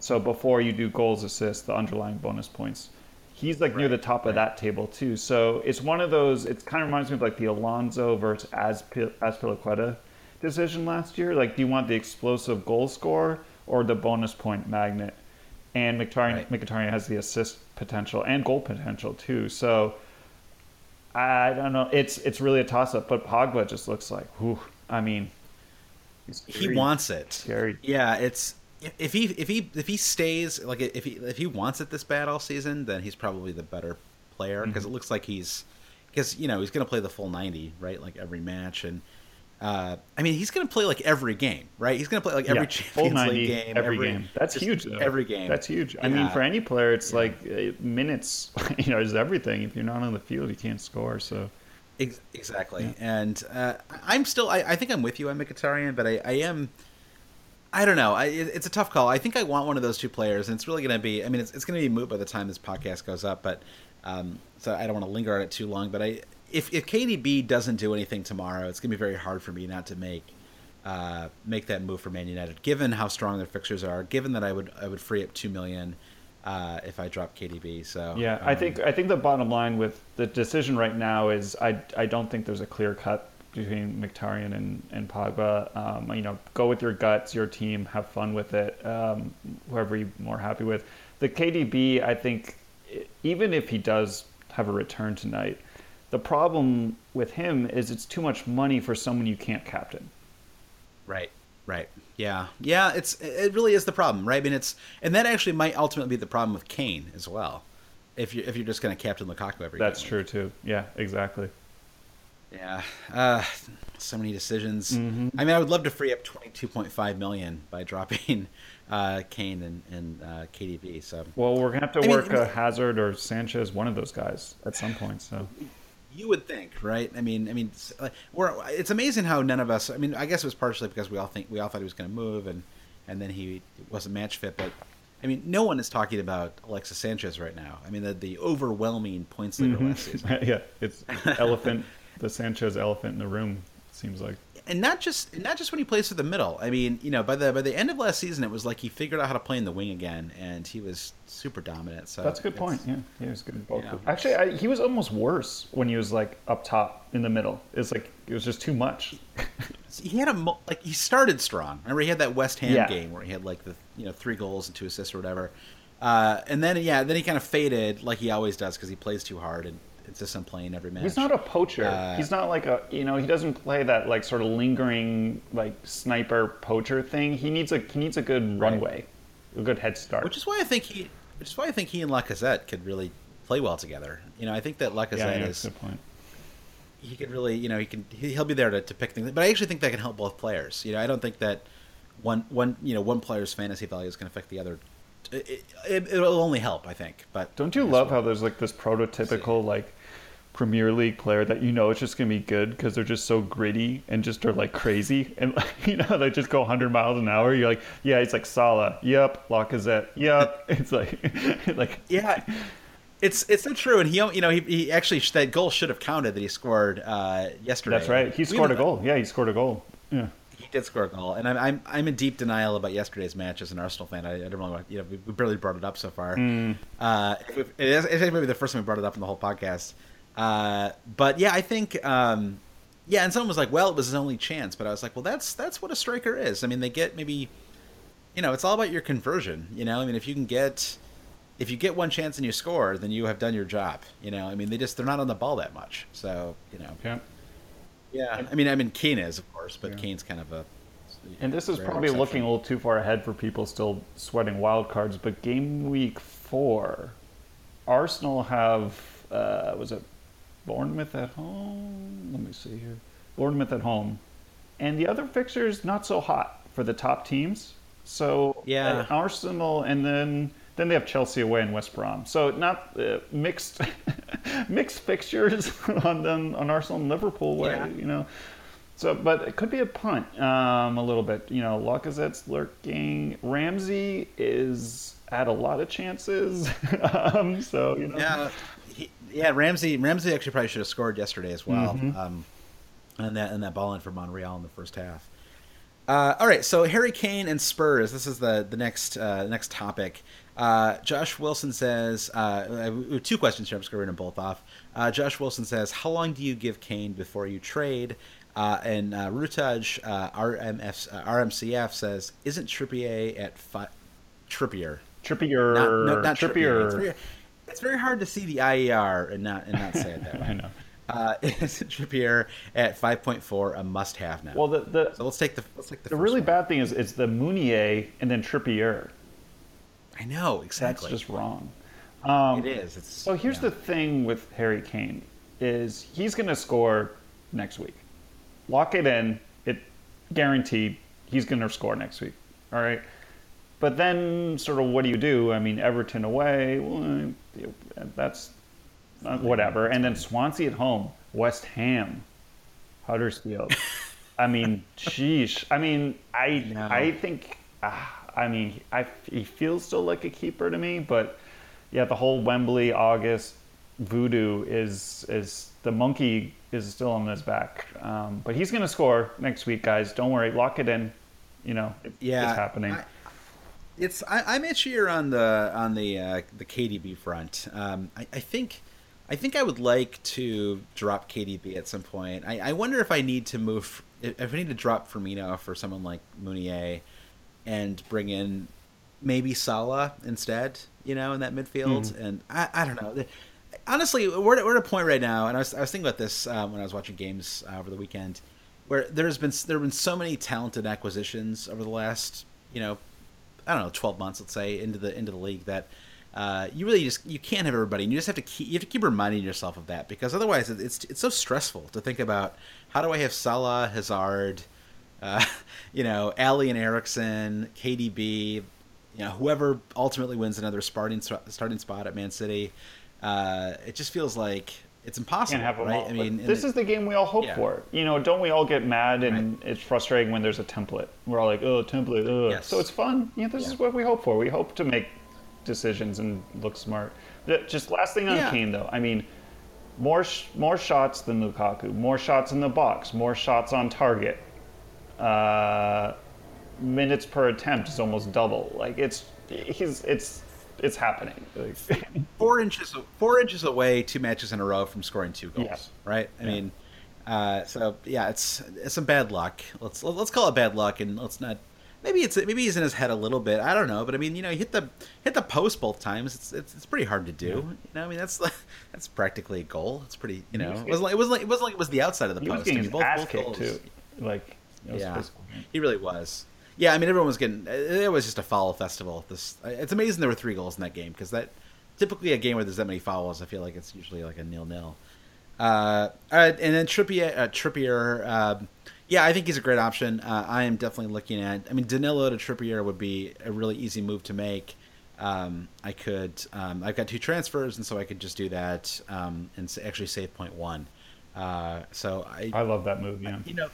So before you do goals, assists, the underlying bonus points, he's like near the top of that table too. So it's one of those. It kind of reminds me of like the Alonso versus Azpil- Azpilicueta decision last year. Like, do you want the explosive goal score or the bonus point magnet? And Mkhitaryan, Right. Mkhitaryan has the assist potential and goal potential too. So I don't know. It's it's really a toss up. But Pogba just looks like, whew, I mean, he wants it. Scary. Yeah, it's if- if he if he if he stays like if he if he wants it this bad all season, then he's probably the better player because Mm-hmm. it looks like he's because you know he's going to play the full ninety right like every match and. Uh, I mean, he's going to play like every game, right? He's going to play like every Yeah, full Champions 90 League game, every, game. That's huge. Though. Every game, That's huge. I mean, for any player, it's like uh, minutes. You know, is everything. If you're not on the field, you can't score. So Ex- exactly. And uh, I'm still, I, I think I'm with you on Mkhitaryan, but I, I am, I don't know. I, it's a tough call. I think I want one of those two players, and it's really going to be, I mean, it's, it's going to be moot by the time this podcast goes up, but um, so I don't want to linger on it too long. But I, if, if KDB doesn't do anything tomorrow, it's going to be very hard for me not to make. Uh, make that move for Man United, given how strong their fixtures are, given that I would I would free up two million uh, if I drop KDB. So yeah, I um, think I think the bottom line with the decision right now is I I don't think there's a clear cut between Mkhitaryan and and Pogba. Um, you know, go with your guts, your team, have fun with it. Um, whoever you're more happy with. The KDB, I think, even if he does have a return tonight, the problem with him is it's too much money for someone you can't captain. Right. Right. Yeah. Yeah. It's it really is the problem, right? I mean, it's and that actually might ultimately be the problem with Kane as well. If you if you're just going to captain Lukaku every That's game. true too. Yeah, exactly. Yeah. Uh, so many decisions. Mm-hmm. I mean, I would love to free up 22.5 million by dropping uh, Kane and and uh, KDB. So Well, we're gonna have to I work look- Hazard or Sanchez, one of those guys, at some point. So you would think, right? I mean, I mean, it's, uh, we're it's amazing how none of us. I mean, I guess it was partially because we all think we all thought he was going to move, and and then he wasn't match fit. But I mean, no one is talking about Alexis Sanchez right now. I mean, the, the overwhelming points leader Mm-hmm. last season, yeah, it's elephant, the Sanchez elephant in the room. Seems like and not just not just when he plays for the middle. I mean, you know, by the by the end of last season, it was like he figured out how to play in the wing again, and he was super dominant. So that's a good point. Yeah, he was good. in both. Yeah. Actually, I, he was almost worse when he was like up top in the middle. It's like it was just too much. he had a mo- like he started strong. Remember he had that West Ham Yeah. game where he had like the you know three goals and two assists or whatever. Uh, and then yeah, then he kind of faded like he always does because he plays too hard and insists on playing every match. He's not a poacher. Uh, He's not like a you know he doesn't play that like sort of lingering like sniper poacher thing. He needs a he needs a good runway, a good head start. which is why I think he which is why I think he and Lacazette could really play well together. You know, I think that Lacazette yeah, yeah, is good point. he could really you know he can he- he'll be there to, to pick things. But I actually think that can help both players. You know, I don't think that one one you know one player's fantasy value is going to affect the other. It, it, it'll only help, I think. But Don't you love how there's like this prototypical like Premier League player that you know it's just gonna be good because they're just so gritty and just are like crazy and like, you know they just go 100 miles an hour. You're like, yeah, it's like Salah, yep, Lacazette, yep. It's like like Yeah, it's it's so true. And he, you know, he, he actually that goal should have counted that he scored uh, yesterday. that's right. He We scored a goal. Yeah, he scored a goal. Yeah. He did score a goal, and I'm I'm I'm in deep denial about yesterday's match as an Arsenal fan. I, I don't really want you know we, barely brought it up so far. Hmm. Uh, it is it's maybe the first time we brought it up in the whole podcast. Uh, but yeah, I think. Um, yeah, and someone was like, "Well, it was his only chance," but I was like, "Well, that's that's what a striker is. I mean, they get maybe, you know, it's all about your conversion. You know, I mean, if you can get, if you get one chance and you score, then you have done your job. You know, I mean, they just they're not on the ball that much. So you know, Yeah. yeah. I mean, I mean, Kane is of course, but Yeah. Kane's kind of a. And this is probably exception. looking a little too far ahead for people still sweating wild cards. But game week four, Arsenal have uh, was it Bournemouth at home? Let me see here. Bournemouth at home, and the other fixtures not so hot for the top teams. So Yeah. Arsenal, and then then they have Chelsea away and West Brom. So not uh, mixed mixed fixtures on them on Arsenal and Liverpool way. Yeah. You know. So, but it could be a punt um, a little bit. You know, Lacazette's lurking. Ramsey is at a lot of chances. um, so, you know. Yeah, he, yeah. Ramsey Ramsey actually probably should have scored yesterday as well. Mm-hmm. Um, and that and that ball in for Monreal in the first half. Uh, all right, so Harry Kane and Spurs. This is the the next uh, next topic. Uh, Josh Wilson says uh, two questions here. I'm just going to read them both off. Uh, Josh Wilson says, "How long do you give Kane before you trade?" Uh, and uh, Rutaj uh, RMF, uh, RMCF says, "Isn't Trippier at fi- Trippier? Trippier, Not, no, not Trippier. It's very, it's very hard to see the IER and not and not say it that way. I know. Uh, isn't Trippier at 5.4 a must-have now? Well, the the, so let's take the let's take the, the really one. bad thing is it's the Mounié and then Trippier. I know exactly. That's exactly. just wrong. Um, it is. It's So here's yeah. the thing with Harry Kane is he's going to score next week. Lock it in. It guaranteed he's going to score next week. All right. But then, sort of, what do you do? I mean, Everton away. Well, that's whatever. And then Swansea at home. West Ham. Huddersfield. I mean, sheesh. I mean, I No. I think. Uh, I mean, I he feels still like a keeper to me, but yeah, the whole Wembley August voodoo is is the monkey is still on his back. Um, but he's going to score next week, guys. Don't worry, lock it in. You know, it, yeah, it's happening. I, it's I, I'm itchier on the on the uh, the KDB front. Um, I, I think I think I would like to drop KDB at some point. I, I wonder if I need to move if I need to drop Firmino for someone like Mounié and bring in maybe Salah instead. You know, in that midfield, and I, I don't know. Honestly, we're at, we're at a point right now, and I was, I was thinking about this um, when I was watching games uh, over the weekend, where there's been there have been so many talented acquisitions over the last you know I don't know, twelve months, let's say, into the into the league that uh, you really just you can't have everybody, and you just have to keep you have to keep reminding yourself of that because otherwise it- it's it's so stressful to think about how do I have Salah, Hazard, uh, you know, Alli and Eriksen, KDB, you know, whoever ultimately wins another starting starting spot at Man City. Uh, it just feels like it's impossible, Can't have them right? I mean, this is the game we all hope Yeah. for. You know, don't we all get mad and it's frustrating when there's a template? We're all like, oh, template. Yes. So it's fun. Yeah, this is what we hope for. We hope to make decisions and look smart. Just last thing on Yeah. Kane though. I mean, more sh- more shots than Lukaku, more shots in the box, more shots on target. Uh, minutes per attempt is almost double. Like it's he's it's it's happening. Like, four inches four inches away two matches in a row from scoring two goals Yes. right i Yeah. mean uh, so yeah it's it's some bad luck let's let's call it bad luck and let's not maybe it's maybe he's in his head a little bit i don't know but i mean you know he hit the hit the post both times it's it's, it's pretty hard to do you know i mean that's that's practically a goal it's pretty you know it wasn't like it wasn't like it wasn't like it was the outside of the he was post getting I mean, both- ass both kicked goals- too. Like it was yeah, physical. he really was. Yeah, I mean, everyone was getting. It was just a foul festival. This it's amazing there were three goals in that game because that typically a game where there's that many fouls, I feel like it's usually like a nil nil. Uh, and then Trippier, uh, Trippier. Um, yeah, I think he's a great option. Uh, I am definitely looking at. I mean, Danilo to Trippier would be a really easy move to make. Um, I could. Um, I've got two transfers, and so I could just do that um, and actually save point one. Uh, so I, I love that move. Yeah. you know,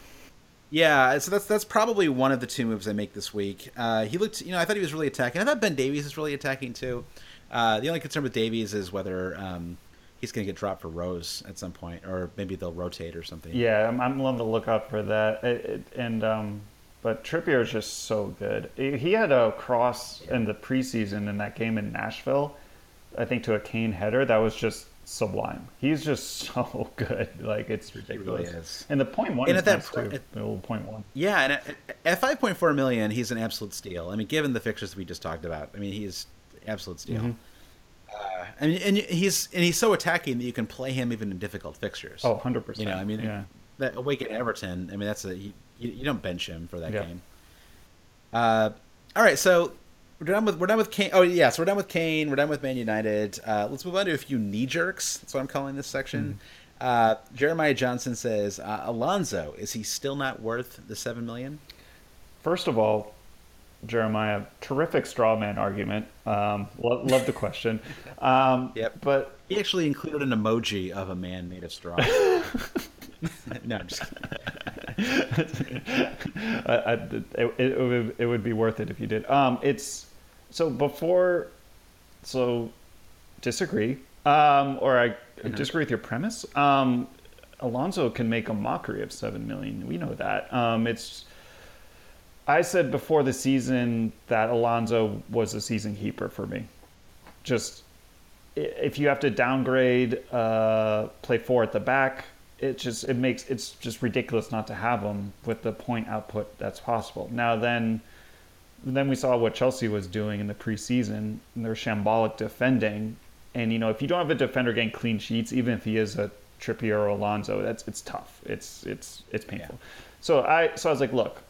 yeah. So that's that's probably one of the two moves I make this week. Uh, he looked, you know, I thought he was really attacking. I thought Ben Davies is really attacking too. Uh, the only concern with Davies is whether um, he's going to get dropped for Rose at some point, or maybe they'll rotate or something. Yeah, I'm, I'm on the lookout for that. It, it, and um, but Trippier is just so good. He had a cross in the preseason in that game in Nashville, I think to a Kane header. That was just sublime. He's just so good. Like it's ridiculous. is. And the point one And is at that nice point- too. The point one. Yeah, and at, at 5.4 million, he's an absolute steal. I mean, given the fixtures we just talked about, I mean, he's absolute steal. Mm-hmm. Uh, and and he's and he's so attacking that you can play him even in difficult fixtures. Oh, 100%. You know, I mean, yeah. that awake at Everton. I mean, that's a you, you don't bench him for that Yeah. game. Uh, all right, so we're done with we're done with Kane. Oh yeah, so we're done with Kane. We're done with Man United. Uh, let's move on to a few knee jerks. That's what I'm calling this section. Uh, Jeremiah Johnson says uh, Alonso is he still not worth the seven million? First of all, Jeremiah, terrific straw man argument. Um, lo- love the question. Um, Yep. But He actually included an emoji of a man made of straw. no, I'm just kidding. I, I, it, it, it, would, it would be worth it if you did. Um, it's so before, so disagree, um, or I disagree with your premise. Um, Alonso can make a mockery of seven million. We know that. Um, it's I said before the season that Alonso was a season keeper for me. Just if you have to downgrade, uh, play four at the back, it just it makes it's just ridiculous not to have him with the point output that's possible. Now then, then we saw what Chelsea was doing in the preseason. And they're shambolic defending, and you know if you don't have a defender getting clean sheets, even if he is a Trippier or Alonso, that's it's tough. It's it's it's painful. So I so I was like, look,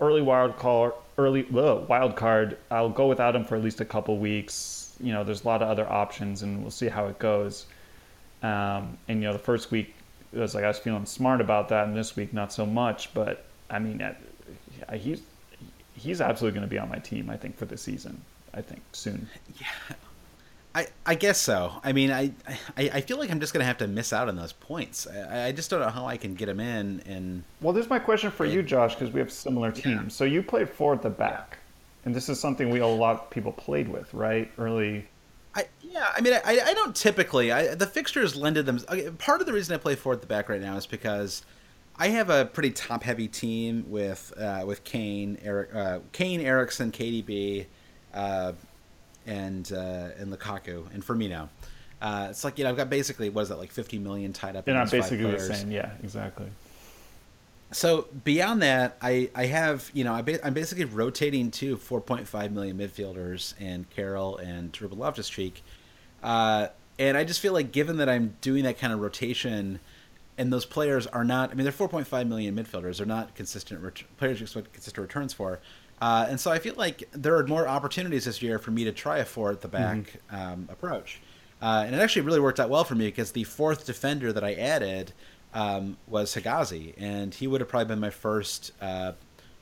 early wild card, early ugh, wild card. I'll go without him for at least a couple weeks. You know, there's a lot of other options, and we'll see how it goes. Um, and you know, the first week it was like I was feeling smart about that, and this week not so much. But I mean, yeah, he's he's absolutely going to be on my team. I think for the season. I think soon. Yeah, I, I guess so. I mean, I, I I feel like I'm just gonna have to miss out on those points. I, I just don't know how I can get them in. And Well, there's my question for you, Josh, because we have similar teams. So you played four at the back, and this is something we a lot of people played with, right? Early. I yeah, I mean, I, I don't typically. I, the fixtures lended them. okay, Part of the reason I play four at the back right now is because I have a pretty top heavy team with uh, with Kane, Eric, uh, Kane, Eriksen, KDB, uh, and uh, and Lukaku and Firmino. Uh, it's like you know I've got basically what is that like 50 million tied up. And in I'm these five basically the same. Yeah, exactly. So beyond that, I, I have you know I ba- I'm basically rotating to 4.5 million midfielders and Carroll and Ruben Loftus Cheek, uh, and I just feel like given that I'm doing that kind of rotation, and those players are not I mean they're 4.5 million midfielders. They're not consistent ret- players you expect consistent returns for, uh, and so I feel like there are more opportunities this year for me to try a four at the back um, approach, uh, and it actually really worked out well for me because the fourth defender that I added um, was Hegazi, and he would have probably been my first, uh,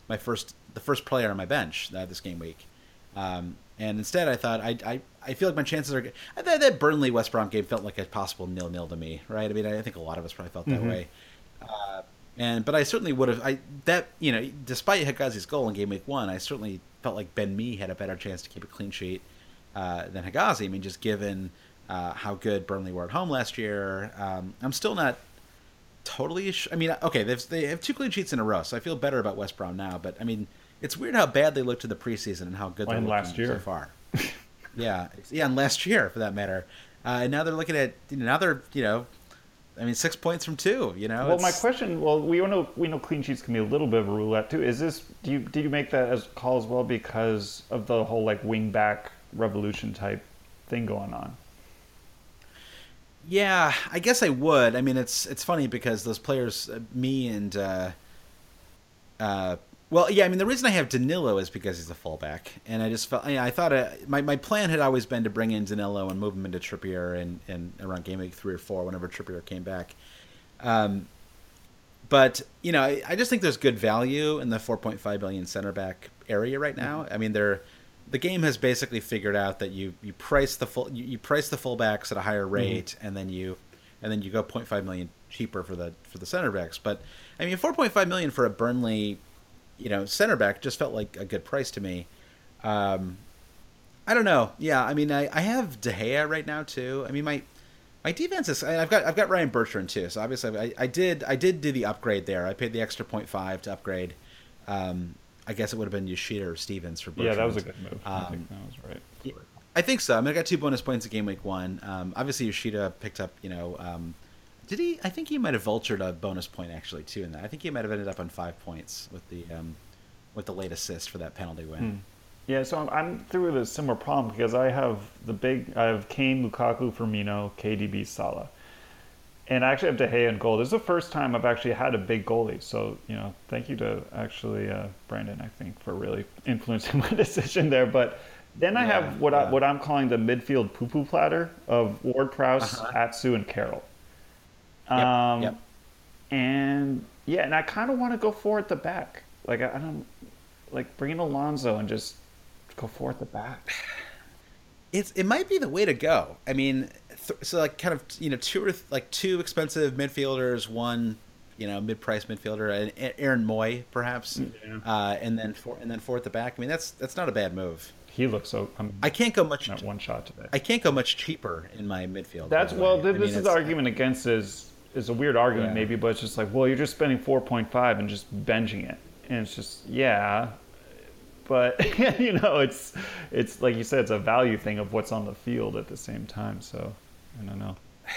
my first, the first player on my bench uh, this game week. Um, and instead, I thought I, I, I feel like my chances are. I thought that Burnley West Brom game felt like a possible nil nil to me, right? I mean, I think a lot of us probably felt that way. Uh, and but I certainly would have. I that you know, despite Hegazi's goal in game week one, I certainly felt like Ben Mee had a better chance to keep a clean sheet uh, than Hegazi. I mean, just given uh, how good Burnley were at home last year, um, I'm still not totally. Sh- I mean, okay, they've, they have two clean sheets in a row, so I feel better about West Brom now. But I mean, it's weird how bad they looked in the preseason and how good they're last year so far. yeah, yeah, and last year for that matter. Uh, and now they're looking at you know, now they're you know, I mean, six points from two. You know, Well, my question. Well, we know we know clean sheets can be a little bit of a roulette too. Is this? Do you did you make that as call as well because of the whole like wing back revolution type thing going on? Yeah, I guess I would. I mean, it's it's funny because those players, uh, me and, uh, uh, well, yeah. I mean, the reason I have Danilo is because he's a fullback, and I just felt. Yeah, I thought uh, my my plan had always been to bring in Danilo and move him into Trippier and and around game week three or four, whenever Trippier came back. Um, but you know, I, I just think there's good value in the 4.5 billion center back area right now. I mean, they're the game has basically figured out that you you price the full you, you price the fullbacks at a higher rate, and then you and then you go 0.5 million cheaper for the for the center backs. But I mean, 4.5 million for a Burnley, you know, center back just felt like a good price to me. Um, I don't know. Yeah, I mean, I, I have De Gea right now too. I mean, my my defense is. I- I've got I've got Ryan Bertrand too. So obviously, I, I did I did do the upgrade there. I paid the extra 0.5 to upgrade. Um, I guess it would have been Yoshida or Stephens for Bertrand. Yeah, that was a good move. I Um, think that was right. yeah, I think so. I mean, I got two bonus points in game week one. Um, obviously, Yoshida picked up. You know, um, did he? I think he might have vultured a bonus point actually too in that. I think he might have ended up on five points with the um, with the late assist for that penalty win. Yeah, so I'm, I'm through with a similar problem because I have the big, I have Kane, Lukaku, Firmino, KDB, Salah, and I actually have De Gea in goal. This is the first time I've actually had a big goalie. So you know, thank you to actually uh, Brandon, I think, for really influencing my decision there. But then I have what yeah. I what I'm calling the midfield poo poo platter of Ward Prowse, Atsu, and Carroll. Yep, Um, yep. And yeah, and I kind of want to go for at the back. Like I, I don't like bring in Alonso and just go for at the back. It's it might be the way to go. I mean, th- so like kind of you know two or th- like two expensive midfielders, one you know mid-price midfielder, and Aaron Mooy perhaps, uh, and then four and then four at the back. I mean, that's that's not a bad move. He looks so. I'm I can't go much. at one shot today. I can't go much cheaper in my midfield. That's well. th- I this mean, is the argument against is is a weird argument Yeah. maybe, but it's just like well, you're just spending four point five and just benching it, and it's just yeah. but you know, it's it's like you said, it's a value thing of what's on the field at the same time. So I don't know.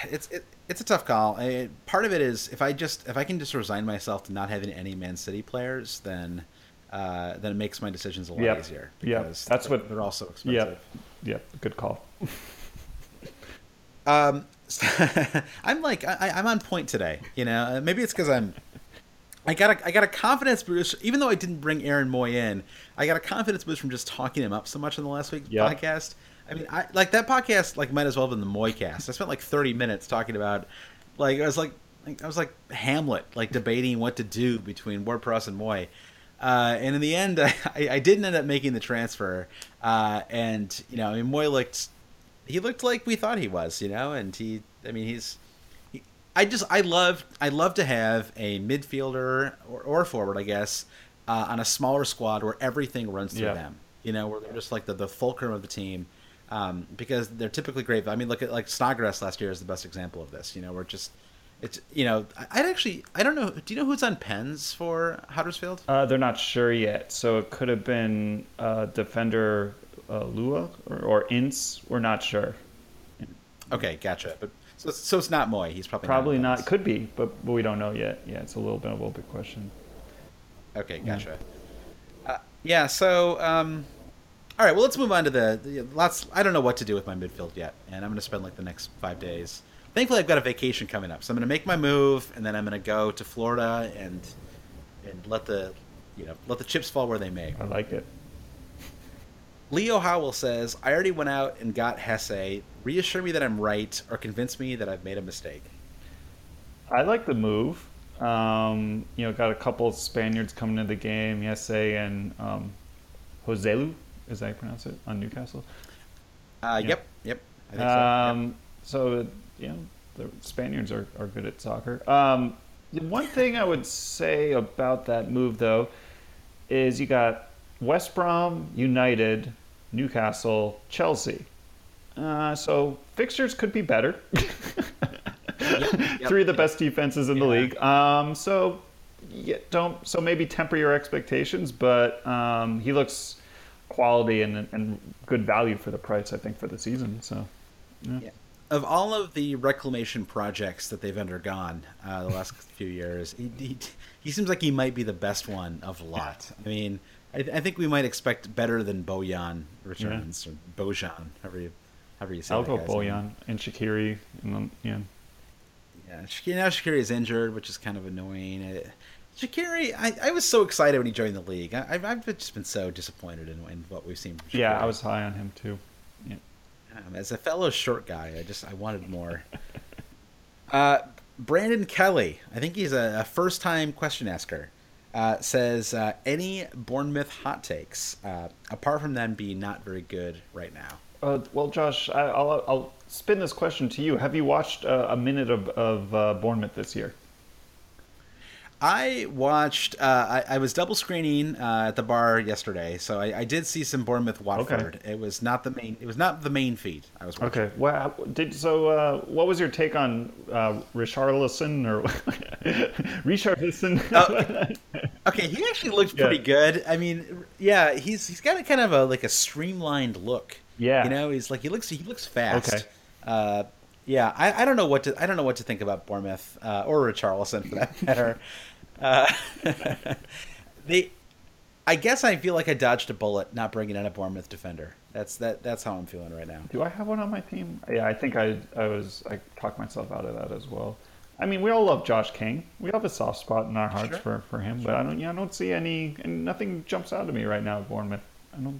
it's it, it's a tough call. I, part of it is if I just if I can just resign myself to not having any Man City players, then uh, then it makes my decisions a lot Yep. easier. Because That's they're, what- they're also expensive. Yep, yep, good call. Um, I'm like I, I'm on point today. You know, Uh, maybe it's because I'm. I got a I got a confidence boost. Even though I didn't bring Aaron Mooy in, I got a confidence boost from just talking him up so much in the last week's Yeah. podcast. I mean, I like that podcast. Like, might as well have been the Moycast. I spent like 30 minutes talking about, like, I was like, like I was like Hamlet, like debating what to do between Ward Prowse and Mooy. Uh, and in the end, I, I didn't end up making the transfer. Uh, and you know, I mean, Mooy looked he looked like we thought he was, you know, and he, I mean, he's, he, I just, I love, I love to have a midfielder or, or forward, I guess, uh, on a smaller squad where everything runs through Yeah. them, you know, where they're just like the, the fulcrum of the team, um, because they're typically great. I mean, look at like Snodgrass last year is the best example of this, you know, we're just, it's, you know, I- I'd actually, I don't know, do you know who's on pens for Huddersfield? Uh, they're not sure yet, so it could have been a defender uh, Lua or, or Ince. We're not sure. Okay, gotcha. But so, so it's not Mooy. He's probably Probably on not. Could be, but, but we don't know yet. Yeah, it's a little bit of a big question. Okay, gotcha. Uh, yeah. So, um, all right. Well, let's move on to the, the lots. I don't know what to do with my midfield yet, and I'm going to spend like the next five days. Thankfully, I've got a vacation coming up, so I'm going to make my move, and then I'm going to go to Florida and and let the you know let the chips fall where they may. I like it. Leo Howell says, "I already went out and got Jesé. Reassure me that I'm right, or convince me that I've made a mistake." I like the move. Um, you know, got a couple Spaniards coming into the game, Jesé and um, Joselu, is that how you pronounce it, on Newcastle. Uh, Yeah. Yep. Yep. I think so. Yep. Um, so, you know, the Spaniards are, are good at soccer. Um, one thing I would say about that move, though, is you got West Brom, United, Newcastle, Chelsea. Uh, so fixtures could be better. yep. Three of the best defenses in the league. Um, so yeah, don't so maybe temper your expectations, but um, he looks quality and and good value for the price. I think for the season. So Yeah. Of all of the reclamation projects that they've undergone uh, the last few years, he, he, he seems like he might be the best one of a lot. I mean, I, I think we might expect better than Bojan returns or Bojan, however you, however you say. I'll that go guy's name. Bojan and Shaqiri, and then, yeah. Yeah, Shaqiri, now Shaqiri is injured, which is kind of annoying. Uh, Shaqiri, I, I was so excited when he joined the league. I, I've, I've just been so disappointed in, in what we've seen. From Yeah, I was high on him too. Yeah. Um, as a fellow short guy, I just I wanted more. uh, Brandon Kelly, I think he's a, a first-time question asker. Uh, says uh, any Bournemouth hot takes uh, apart from them being not very good right now. Uh, well, Josh, I, I'll, I'll spin this question to you. Have you watched uh, a minute of, of uh, Bournemouth this year? I watched. Uh, I, I was double screening uh, at the bar yesterday, so I, I did see some Bournemouth Watford. It was not the main. It was not the main feed. I was watching. Okay. Well, did so. Uh, what was your take on uh, Richarlison or Richarlison? Okay, he actually Yeah. pretty good. I mean, yeah, he's he's got a kind of a like a streamlined look. Yeah. you know, he's like he looks he looks fast. Okay. Uh, yeah, I, I don't know what to I don't know what to think about Bournemouth uh, or Richarlison for that matter. uh, they, I guess I feel like I dodged a bullet not bringing in a Bournemouth defender. That's that that's how I'm feeling right now. Do I have one on my team? Yeah, I think I I was I talked myself out of that as well. I mean, we all love Josh King. We have a soft spot in our hearts Sure. for, for him, but I don't yeah I don't see any and nothing jumps out to me right now at Bournemouth. I don't.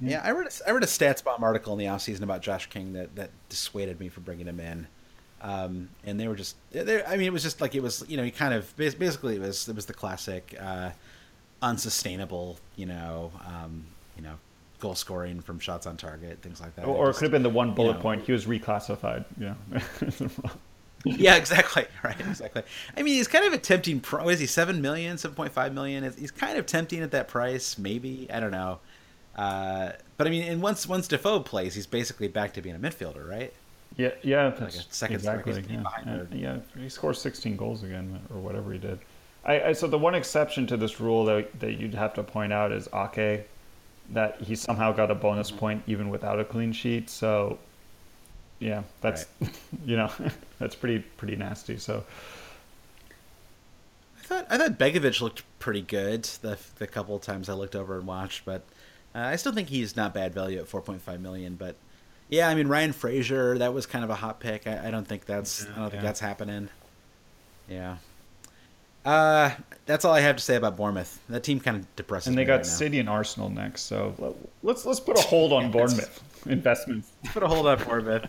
Yeah, I read a, I read a stats bomb article in the offseason about Josh King that, that dissuaded me from bringing him in. Um, and they were just, they I mean, it was just like it was, you know, he kind of basically it was it was the classic uh, unsustainable, you know, um, you know, goal scoring from shots on target, things like that. Or, or it could have been the one bullet know. point. He was reclassified. Yeah. yeah, exactly. Right, exactly. I mean, he's kind of a tempting. Pro- is he seven million, seven point five million? He's kind of tempting at that price. Maybe I don't know. Uh, but I mean, and once once Defoe plays, he's basically back to being a midfielder, right? yeah, yeah. Like a second exactly. he's Yeah. behind Yeah, yeah, he scores 16 goals again or whatever he did. I, I so the one exception to this rule that that you'd have to point out is Ake. that he somehow got a bonus point even without a clean sheet. So, yeah, that's you know that's pretty pretty nasty. So, I thought I thought Begovic looked pretty good the the couple of times I looked over and watched, but uh, I still think he's not bad value at 4.5 million. But yeah, I mean Ryan Fraser, that was kind of a hot pick. I, I don't think that's I don't think that's happening. Yeah. Uh, that's all I have to say about Bournemouth. That team kind of depresses and they me got right now. City and Arsenal next. So let- let's let's put a hold on Bournemouth investments. Put a hold on Bournemouth.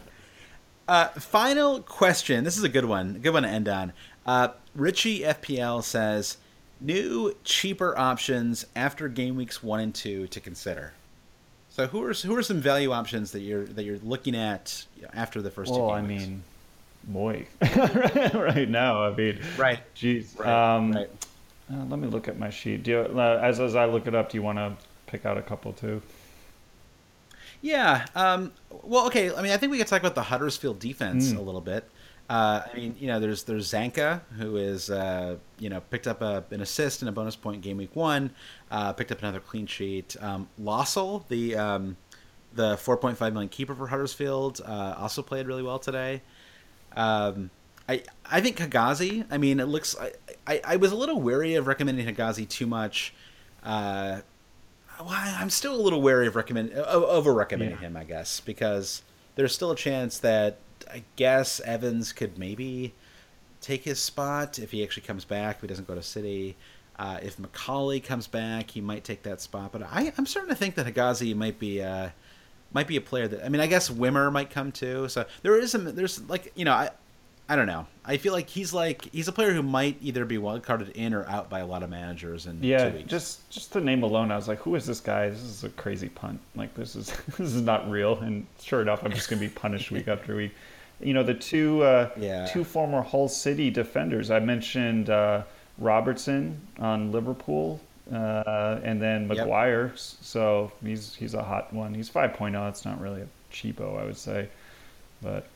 Uh, final question. This is a good one. Good one to end on. Uh, Richie FPL says new cheaper options after game weeks one and two to consider. So who are who are some value options that you're that you're looking at after the first two Well, game I weeks? mean, Mooy, right now. I mean, Right. Jeez. Right, um, right. uh, let me look at my sheet. Do you, uh, as as I look it up, do you want to pick out a couple too? Yeah. Um, well, okay. I mean, I think we could talk about the Huddersfield defense Hmm. a little bit. Uh, I mean, you know, there's there's Zanka who is uh, you know picked up a, an assist and a bonus point game week one, uh, picked up another clean sheet. Um, Lössl, the um, the 4.5 million keeper for Huddersfield, uh, also played really well today. Um, I I think Hegazi. I mean, it looks. I, I, I was a little wary of recommending Hegazi too much. I'm still a little wary of recommend over recommending Yeah. him. I guess because there's still a chance that I guess Evans could maybe take his spot if he actually comes back. If he doesn't go to City. Uh, if McAuley comes back, he might take that spot. But I, I'm starting to think that Hegazi might be uh, might be a player that I mean I guess Wimmer might come too. So there is some there's like you know I I don't know. I feel like he's like he's a player who might either be wild carded in or out by a lot of managers And Yeah, two weeks. just just the name alone, I was like, who is this guy? This is a crazy punt. Like this is this is not real. And sure enough, I'm just gonna be punished week after week. You know, the two uh, Yeah. two former Hull City defenders. I mentioned uh, Robertson on Liverpool, uh, and then Yep. So he's he's a hot one. He's 5.0. It's not really a cheapo, I would say, but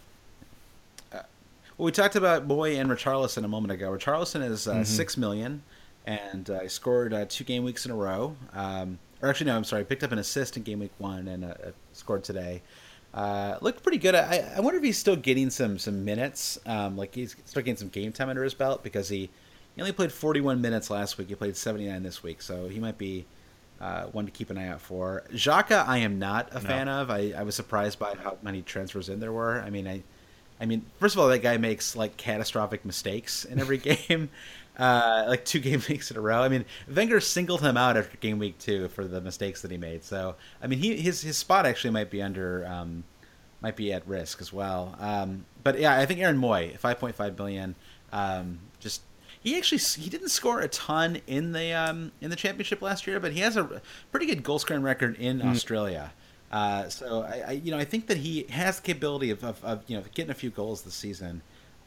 Well, we talked about Boy and Richarlison a moment ago. Richarlison is uh, Mm-hmm. six million, and uh, he scored uh, two game weeks in a row. Um, or actually, no, I'm sorry, picked up an assist in game week one and uh, uh, scored today. Uh, looked pretty good. I, I wonder if he's still getting some some minutes. Um, like he's still getting some game time under his belt because he, he only played 41 minutes last week. He played 79 this week, so he might be uh, one to keep an eye out for. Xhaka, I am not a fan of. I, I was surprised by how many transfers in there were. I mean, I, I mean, first of all, that guy makes like catastrophic mistakes in every game, uh, like two game weeks in a row. I mean, Wenger singled him out after game week two for the mistakes that he made. So, I mean, he his his spot actually might be under, um, might be at risk as well. Um, but yeah, I think Aaron Mooy, five point five billion, um, just. He actually he didn't score a ton in the um, in the championship last year, but he has a pretty good goal scoring record in Australia. Uh, so I, I, you know, I think that he has the capability of, of, of you know getting a few goals this season,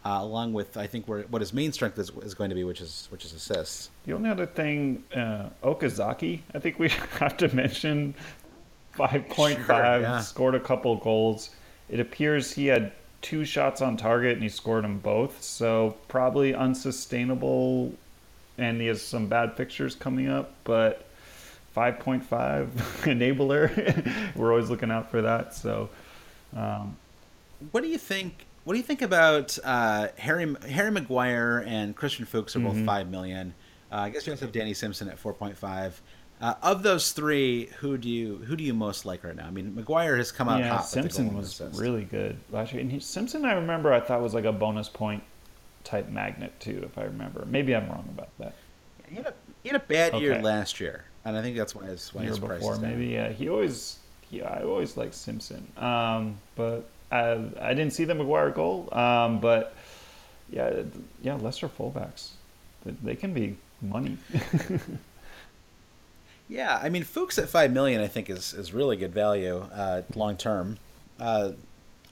uh, along with I think where what his main strength is, is going to be, which is which is assists. The only other thing, uh, Okazaki, I think we have to mention. 5.5, Sure, yeah. scored a couple goals. It appears he had two shots on target and he scored them both. So probably unsustainable. And he has some bad fixtures coming up, but 5.5 enabler. We're always looking out for that. So um, What do you think? What do you think about uh, Harry Harry Maguire and Christian Fuchs are both Mm-hmm. five million? Uh, I guess you also have Danny Simpson at four point five. Uh, of those three, who do you who do you most like right now? I mean, Maguire has come out yeah, hot. Simpson was assist. really good last year. And he, Simpson, I remember, I thought was like a bonus point type magnet too, if I remember. Maybe I'm wrong about that. He had a, he had a bad year last year, and I think that's why his why his price before, is down. maybe. Yeah, he always, yeah, I always liked Simpson. Um, but I, I didn't see the Maguire goal. Um, but yeah, yeah, Leicester fullbacks, they, they can be money. Yeah, I mean Fuchs at five million, I think is is really good value uh, long term. Uh,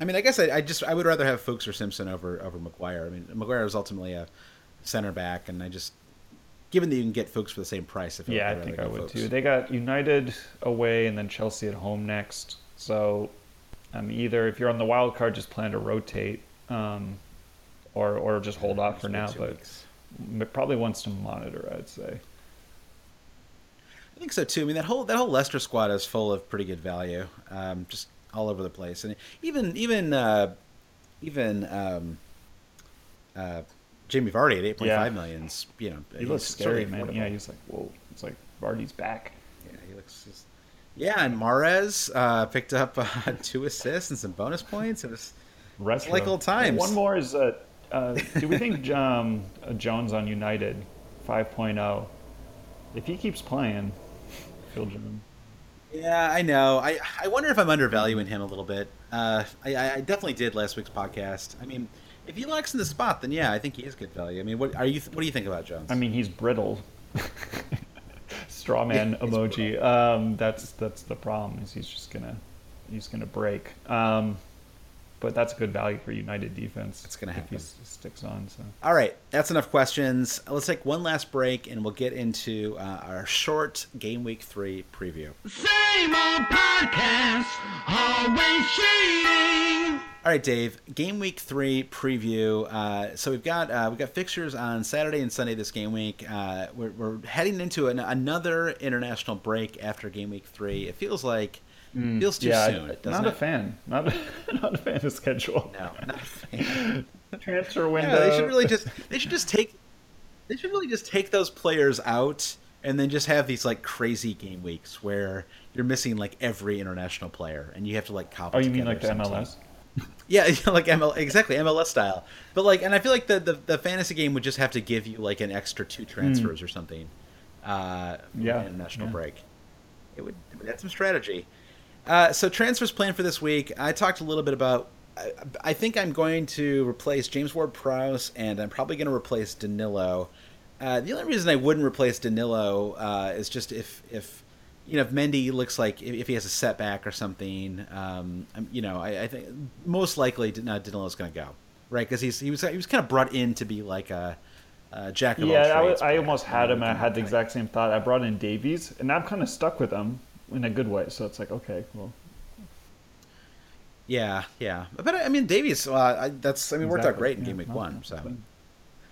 I mean, I guess I, I just I would rather have Fuchs or Simpson over over Maguire. I mean, Maguire is ultimately a center back, and I just given that you can get Fuchs for the same price, I yeah, like I think I would Fuchs. too. They got United away and then Chelsea at home next. So, um, either if you're on the wild card, just plan to rotate, um, or or just hold off for now. But probably wants to monitor, I'd say. I think so too. I mean that whole that whole Leicester squad is full of pretty good value, um, just all over the place, and even even uh, even um, uh, Jamie Vardy at eight point five millions. You know, He looks scary, man. affordable. Yeah, he's like, whoa. It's like Vardy's back. Yeah, he looks. Just... Yeah, and Mahrez uh, picked up uh, two assists and some bonus points. It was Retro. like old times. One more is uh, uh, do we think um, uh, Jones on United 5.0? If he keeps playing, Phil Jones. Yeah, I know. I I wonder if I'm undervaluing him a little bit. Uh, I I definitely did last week's podcast. I mean, if he locks in the spot, then yeah, I think he is good value. I mean, what are you? What do you think about Jones? I mean, he's brittle. Strawman emoji. Um, that's that's the problem. Is he's just gonna he's gonna break. Um, but that's a good value for United defense. It's gonna if happen. he sticks on. So All right, that's enough questions. Let's take one last break, and we'll get into uh, our short game week three preview. Same old podcast, always cheating. All right, Dave. Game week three preview. Uh, so we've got uh, we've got fixtures on Saturday and Sunday this game week. Uh, we're, we're heading into an, another international break after game week three. It feels like feels too yeah, soon. I- doesn't not a fan. Not not a fan of the schedule. No, not a fan. Transfer window. Yeah, they should really just they should just take they should really just take those players out and then just have these like crazy game weeks where you're missing like every international player and you have to like cobble Oh, you mean like the. MLS? Yeah, like ML, exactly MLS style. But like, and I feel like the, the the fantasy game would just have to give you like an extra two transfers or something. Uh, Yeah, international yeah. break. It would, it would add some strategy. Uh, so transfers planned for this week. I talked a little bit about. I, I think I'm going to replace James Ward-Prowse, and I'm probably going to replace Danilo. Uh, the only reason I wouldn't replace Danilo uh, is just if if you know if Mendy looks like if, if he has a setback or something. Um, you know, I, I think most likely uh, Danilo's going to go right because he's he was he was kind of brought in to be like a, jack of all Yeah, I, trades was- I player, almost had him. I had the exact same thought. I brought in Davies, and now I'm kind of stuck with him in a good way. So it's like, okay, well, Yeah, yeah, but I mean Davies. Uh, I, that's I mean worked out great in Yeah, game week one. So,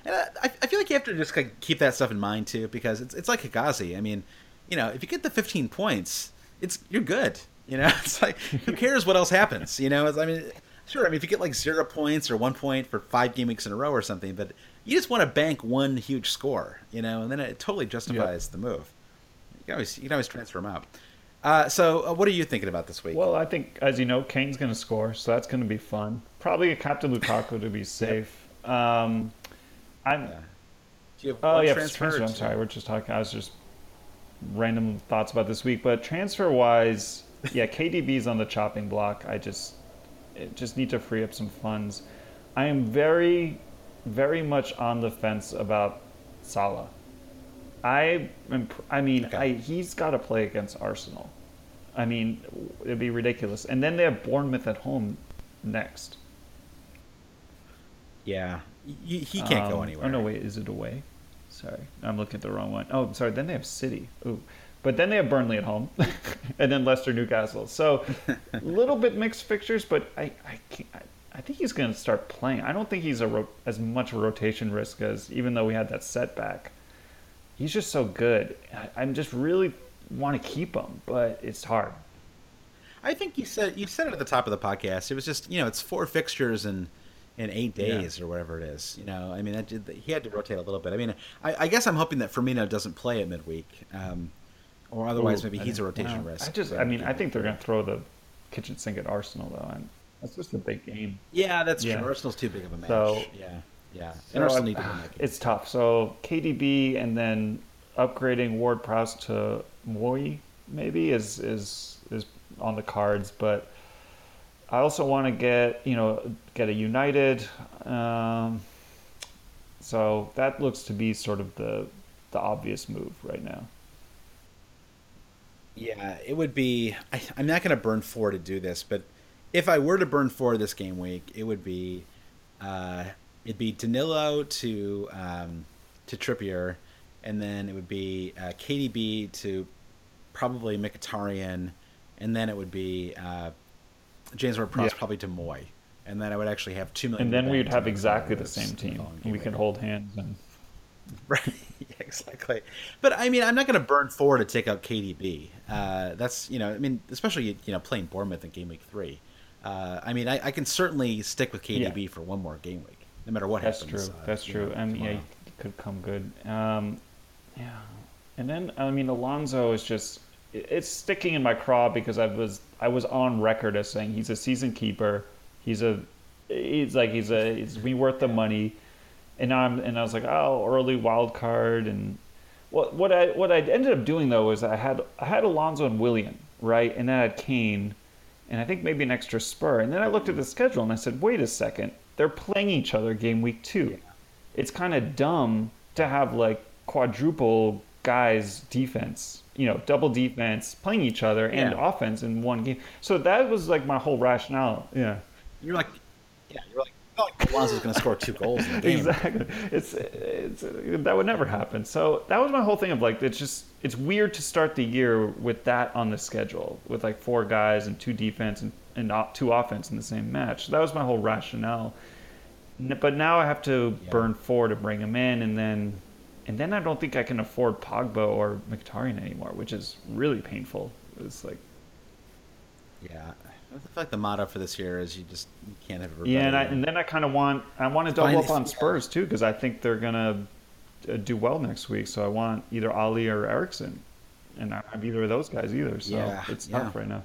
and I, I feel like you have to just like, keep that stuff in mind too because it's it's like Hegazi. I mean, you know, if you get the 15 points, it's you're good. You know, it's like who cares what else happens? You know, it's, I mean, sure. I mean, if you get like zero points or one point for five game weeks in a row or something, but you just want to bank one huge score. You know, and then it totally justifies the move. You can always you can always transfer them out. Uh, so, uh, what are you thinking about this week? well, I think as you know, Kane's going to score, so that's going to be fun. Probably a Captain Lukaku to be safe. Um, I'm. Yeah. Do you have Oh yeah, transfer. I'm sorry, we're just talking. I was just random thoughts about this week, but transfer wise, yeah, KDB's on the chopping block. I just it just need to free up some funds. I am very, very much on the fence about Salah. I am, I mean, Okay. I, he's got to play against Arsenal. I mean, it'd be ridiculous. And then they have Bournemouth at home next. Yeah, he, he can't go Um, anywhere. Oh no, wait, is it away? Sorry, I'm looking at the wrong one. Oh, sorry. Then they have City. Ooh, but then they have Burnley at home, and then Leicester, Newcastle. So, a little bit mixed fixtures, but I, I, can't, I, I think he's going to start playing. I don't think he's a ro- as much a rotation risk as even though we had that setback. He's just so good. I, I'm just really want to keep them, but it's hard. I think you said you said it at the top of the podcast. It was just you know it's four fixtures in in eight Yeah. days or whatever it is. You know, I mean that, he had to rotate a little bit. I mean, I, I guess I'm hoping that Firmino doesn't play at midweek, um, or otherwise Ooh, maybe I he's a rotation risk. I just, I mean, I think they're going to throw the kitchen sink at Arsenal though, and that's just a big game. Yeah, that's Yeah. true. Arsenal's too big of a match. So- yeah, yeah. So Arsenal I- need to win that game. It's tough. So KDB and then upgrading Ward Prowse to Mooy maybe is is is on the cards, but I also want to get you know get a United. Um, so that looks to be sort of the the obvious move right now. Yeah, it would be. I, I'm not going to burn four to do this, but if I were to burn four this game week, it would be, uh, it'd be Danilo to um, to Trippier, and then it would be uh, KDB to probably Mkhitaryan, and then it would be uh, James Ward-Prowse Yeah. probably to Mooy, and then I would actually have two million. And then we'd have exactly the same team. We could week. hold hands and Right. exactly. But I mean, I'm not going to burn four to take out KDB. Uh, that's you know, I mean, especially you know playing Bournemouth in game week three. Uh, I mean, I, I, can certainly stick with KDB Yeah. for one more game week, no matter what happens. That's happens. true. uh, That's true. know, and yeah, it could come good. Um, yeah. And then I mean Alonso is just it's sticking in my craw because I was I was on record as saying he's a season keeper. He's a he's like he's a he's be worth the money. And I'm and I was like, oh, early wild card and what what I what I ended up doing though is I had I had Alonso and Willian, right? And then I had Kane and I think maybe an extra spur. And then I looked at the schedule and I said, wait a second, they're playing each other game week two. It's kind of dumb to have like quadruple guys defense, you know, double defense playing each other and Yeah. offense in one game. So that was like my whole rationale. Yeah. You're like, yeah, you're like, not like Alonso's going to score two goals in the game. Exactly. It's, it's that would never happen. So that was my whole thing of like it's just it's weird to start the year with that on the schedule with like four guys and two defense and, and o- two offense in the same match. So That was my whole rationale. But now I have to Yeah. burn four to bring him in, and then and then I don't think I can afford Pogba or Mkhitaryan anymore, which is really painful. It's like Yeah, I feel like the motto for this year is you just you can't have a Yeah, and, I, and then I kind of want I want to double up on Spurs too because I think they're gonna uh, do well next week. So I want either Alli or Eriksen, and I have either of those guys either. So Yeah, it's yeah. tough right now.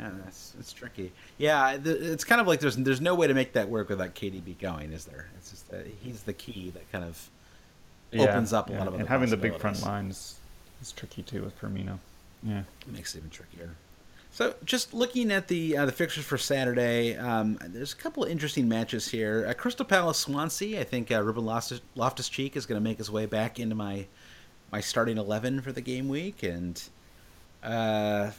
Yeah, that's it's tricky. Yeah, it's kind of like there's there's no way to make that work without KDB going, is there? It's just that he's the key that kind of opens up a lot of and having the big front line is, is tricky too with Firmino. Yeah, makes it even trickier. So, just looking at the uh, the fixtures for Saturday, um, there's a couple of interesting matches here. Uh, Crystal Palace Swansea. I think uh, Ruben Loftus Cheek is going to make his way back into my my starting eleven for the game week, and uh,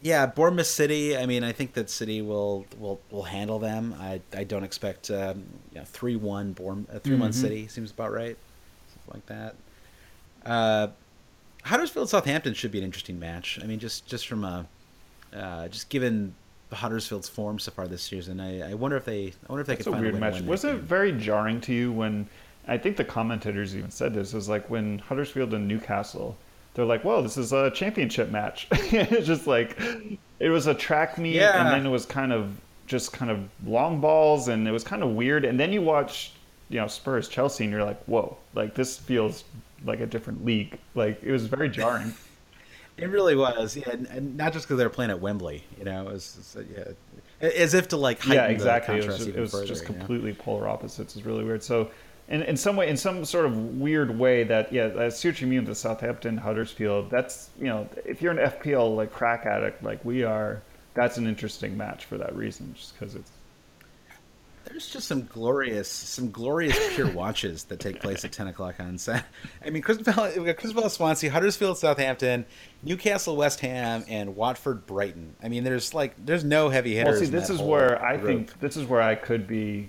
yeah, Bournemouth City. I mean, I think that City will will will handle them. I I don't expect um, you know, three one Bourne three one Mhm. City seems about right, like that. Uh, Huddersfield Southampton should be an interesting match. I mean, just just from a uh, just given Huddersfield's form so far this season, I, I wonder if they I wonder if they it's could a find weird a way to match. Was it game. very jarring to you when? I think the commentators even said this. Was like when Huddersfield and Newcastle. They're like, "Well, this is a championship match." it's just like it was a track meet, Yeah. and then it was kind of just kind of long balls, and it was kind of weird. And then you watch, you know, Spurs Chelsea, and you're like, "Whoa!" Like this feels like a different league. Like it was very jarring. It really was, yeah, and, and not just because they were playing at Wembley. You know, it was, it's, uh, yeah, as if to like heighten yeah, exactly. the It was, just, it was further, just you know? completely polar opposites. It's really weird. So, in, in some way, in some sort of weird way, that yeah, I see what you mean the Southampton Huddersfield. That's you know, if you're an FPL like crack addict like we are, that's an interesting match for that reason, just because it's There's just some glorious, some glorious pure watches that take place at ten o'clock on Saturday. I mean, Crystal Palace, we got Crystal Palace, Swansea, Huddersfield, Southampton, Newcastle, West Ham, and Watford, Brighton. I mean, there's like, there's no heavy hitters. Well, see, this is where I group. think this is where I could be.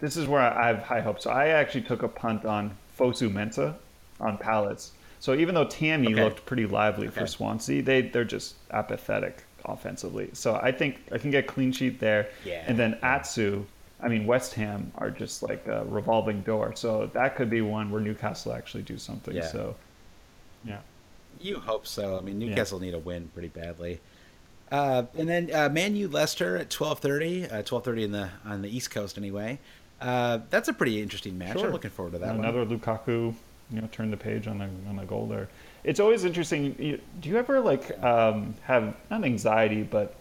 This is where I have high hopes. So I actually took a punt on Fosu Mensah on Palace. So even though Tammy Okay. looked pretty lively for Swansea, they they're just apathetic offensively. So I think I can get clean sheet there. Yeah. And then Atsu, I mean West Ham are just like a revolving door. So that could be one where Newcastle actually do something. Yeah. So yeah. You hope so. I mean, Newcastle need a win pretty badly. Uh, and then uh, Man U Leicester at twelve thirty. Uh, twelve thirty in the on the East Coast anyway. Uh, that's a pretty interesting match. Sure. I'm looking forward to that. one. Another Lukaku, you know, turn the page on the on the goal there. It's always interesting. You, do you ever like um, have not anxiety, but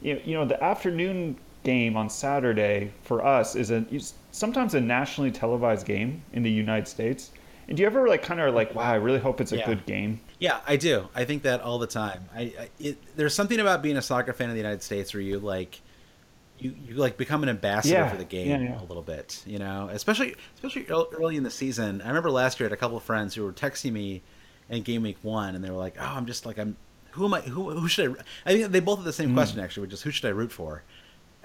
you you know the afternoon game on Saturday for us is a sometimes a nationally televised game in the United States. And do you ever like kind of like, wow, I really hope it's a Yeah. good game. Yeah, I do. I think that all the time. I, I it, there's something about being a soccer fan in the United States where you like you, you like become an ambassador Yeah, for the game yeah, a little bit, you know. Especially especially early in the season. I remember last year I had a couple of friends who were texting me in game week one, and they were like, "Oh, I'm just like I'm who am I? Who who should I?" I think they both had the same mm. question actually, which is who should I root for?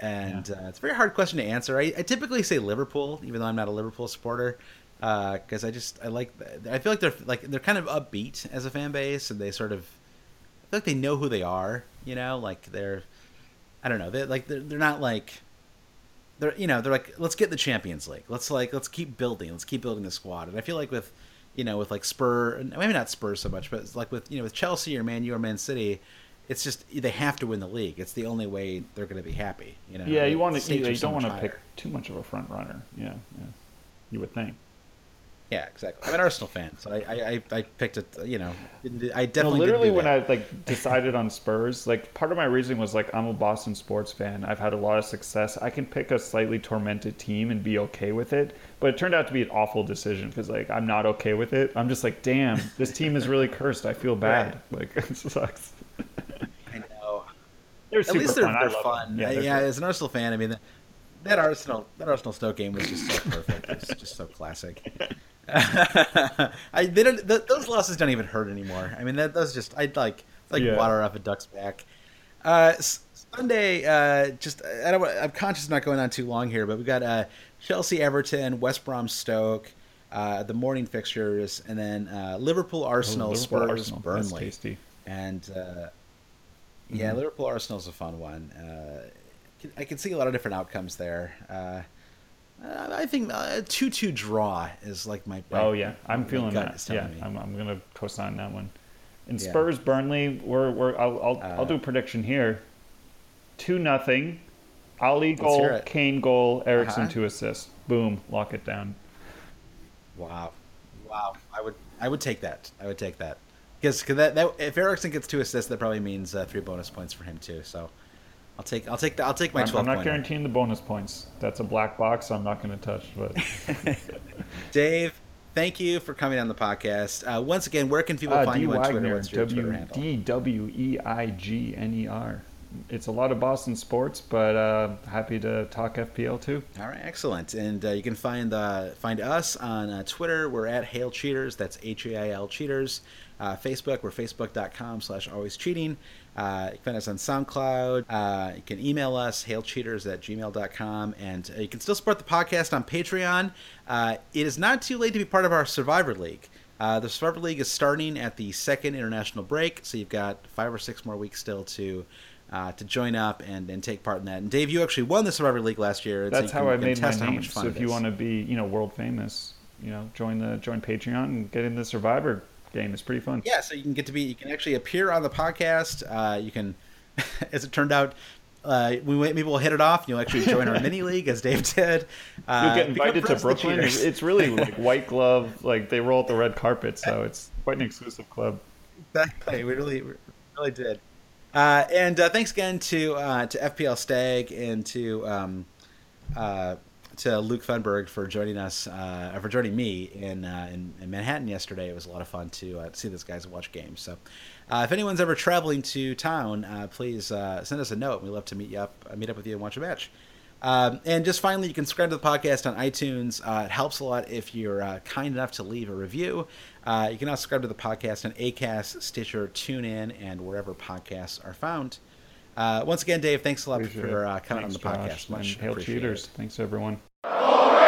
And uh, it's a very hard question to answer. I, I typically say Liverpool, even though I'm not a Liverpool supporter, because I just I like I feel like they're like they're kind of upbeat as a fan base, and they sort of I feel like they know who they are. You know, like they're I don't know, they're like they're, they're not like they're you know they're like let's get the Champions League. Let's like let's keep building. Let's keep building the squad. And I feel like with you know, with like Spur, maybe not Spurs so much, but like with you know with Chelsea or Man U or Man City, it's just they have to win the league. It's the only way they're going to be happy. You know. Yeah, you want to. You, so don't want to pick too much of a front runner. Yeah, yeah. You would think. Yeah, exactly. I'm an Arsenal fan, so I I, I, picked it. You know, didn't- I No, literally when. I like decided on Spurs, like part of my reasoning was like I'm a Boston sports fan. I've had a lot of success. I can pick a slightly tormented team and be okay with it. But it turned out to be an awful decision because like I'm not okay with it. I'm just like, damn, this team is really cursed. I feel bad. Like it sucks. They're At least they're, fun. They're fun. Yeah, they're yeah as an Arsenal fan, I mean, that, that Arsenal that Arsenal Stoke game was just so perfect. It's just so classic. I they don't, th- those losses don't even hurt anymore. I mean, that those just I'd like it's like Yeah. water off a duck's back. Uh, Sunday, uh, just I don't. I'm conscious of not going on too long here, but we got uh, Chelsea, Everton, West Brom, Stoke. Uh, the morning fixtures, and then uh, Liverpool, Arsenal, Oh, Liverpool, Spurs, Arsenal. That's Burnley. tasty. And uh, yeah, Liverpool Arsenal's a fun one. Uh, I can see a lot of different outcomes there. Uh, uh, I think a two-two draw is like my. Oh yeah, I'm feeling that. Yeah, me. I'm, I'm gonna co-sign that one. And Yeah. Spurs Burnley, we're we're I'll I'll, I'll Uh, do a prediction here. Two nothing. Alli goal. Kane goal, Eriksen Uh-huh. two assists. Boom, lock it down. Wow, wow! I would I would take that. I would take that because that, that if Eriksen gets two assists, that probably means uh, three bonus points for him too. So I'll take I'll take the, I'll take my I'm, I'm not pointer. guaranteeing the bonus points. That's a black box. I'm not going to touch. But Dave, thank you for coming on the podcast. Uh, once again, where can people uh, find D you on Twitter? Wagner, What's your Twitter W handle? D W E I G N E R. It's a lot of Boston sports, but uh, happy to talk FPL too. All right, excellent. And uh, you can find uh, find us on uh, Twitter. We're at Hail Cheaters. That's H A I L Cheaters. Uh, Facebook, we're facebook.com slash always cheating. Uh, you can find us on SoundCloud. Uh, you can email us, hailcheaters at gmail.com. And uh, you can still support the podcast on Patreon. Uh, it is not too late to be part of our Survivor League. Uh, the Survivor League is starting at the second international break, so you've got five or six more weeks still to uh, to join up and, and take part in that. And Dave, you actually won the Survivor League last year. so That's you how I made my name. much fun So if you want to be, you know, world famous, you know, join the join Patreon and get in the Survivor game. It's pretty fun. Yeah, so you can get to be, you can actually appear on the podcast. Uh, you can, as it turned out, uh, we maybe we'll hit it off. and You'll actually join our mini league as Dave did. Uh, You'll get invited to friends with the Brooklyn. It's, really like white glove. Like they roll out the red carpet, so it's quite an exclusive club. Exactly. We really, we really did. Uh, and uh, thanks again to uh, to FPL Stag and to um, uh, to Luke Funberg for joining us uh, for joining me in, uh, in in Manhattan yesterday. It was a lot of fun to uh, see these guys and watch games. So, uh, if anyone's ever traveling to town, uh, please uh, send us a note. We'd love to meet you up, meet up with you, and watch a match. Um, and just finally, you can subscribe to the podcast on iTunes. Uh, it helps a lot if you're uh, kind enough to leave a review. Uh, you can also subscribe to the podcast on Acast, Stitcher, TuneIn, and wherever podcasts are found. Uh, once again, Dave, thanks a lot Appreciate for uh, coming Thanks, on the Josh, podcast. Much and hail cheaters. Thanks everyone. Glory!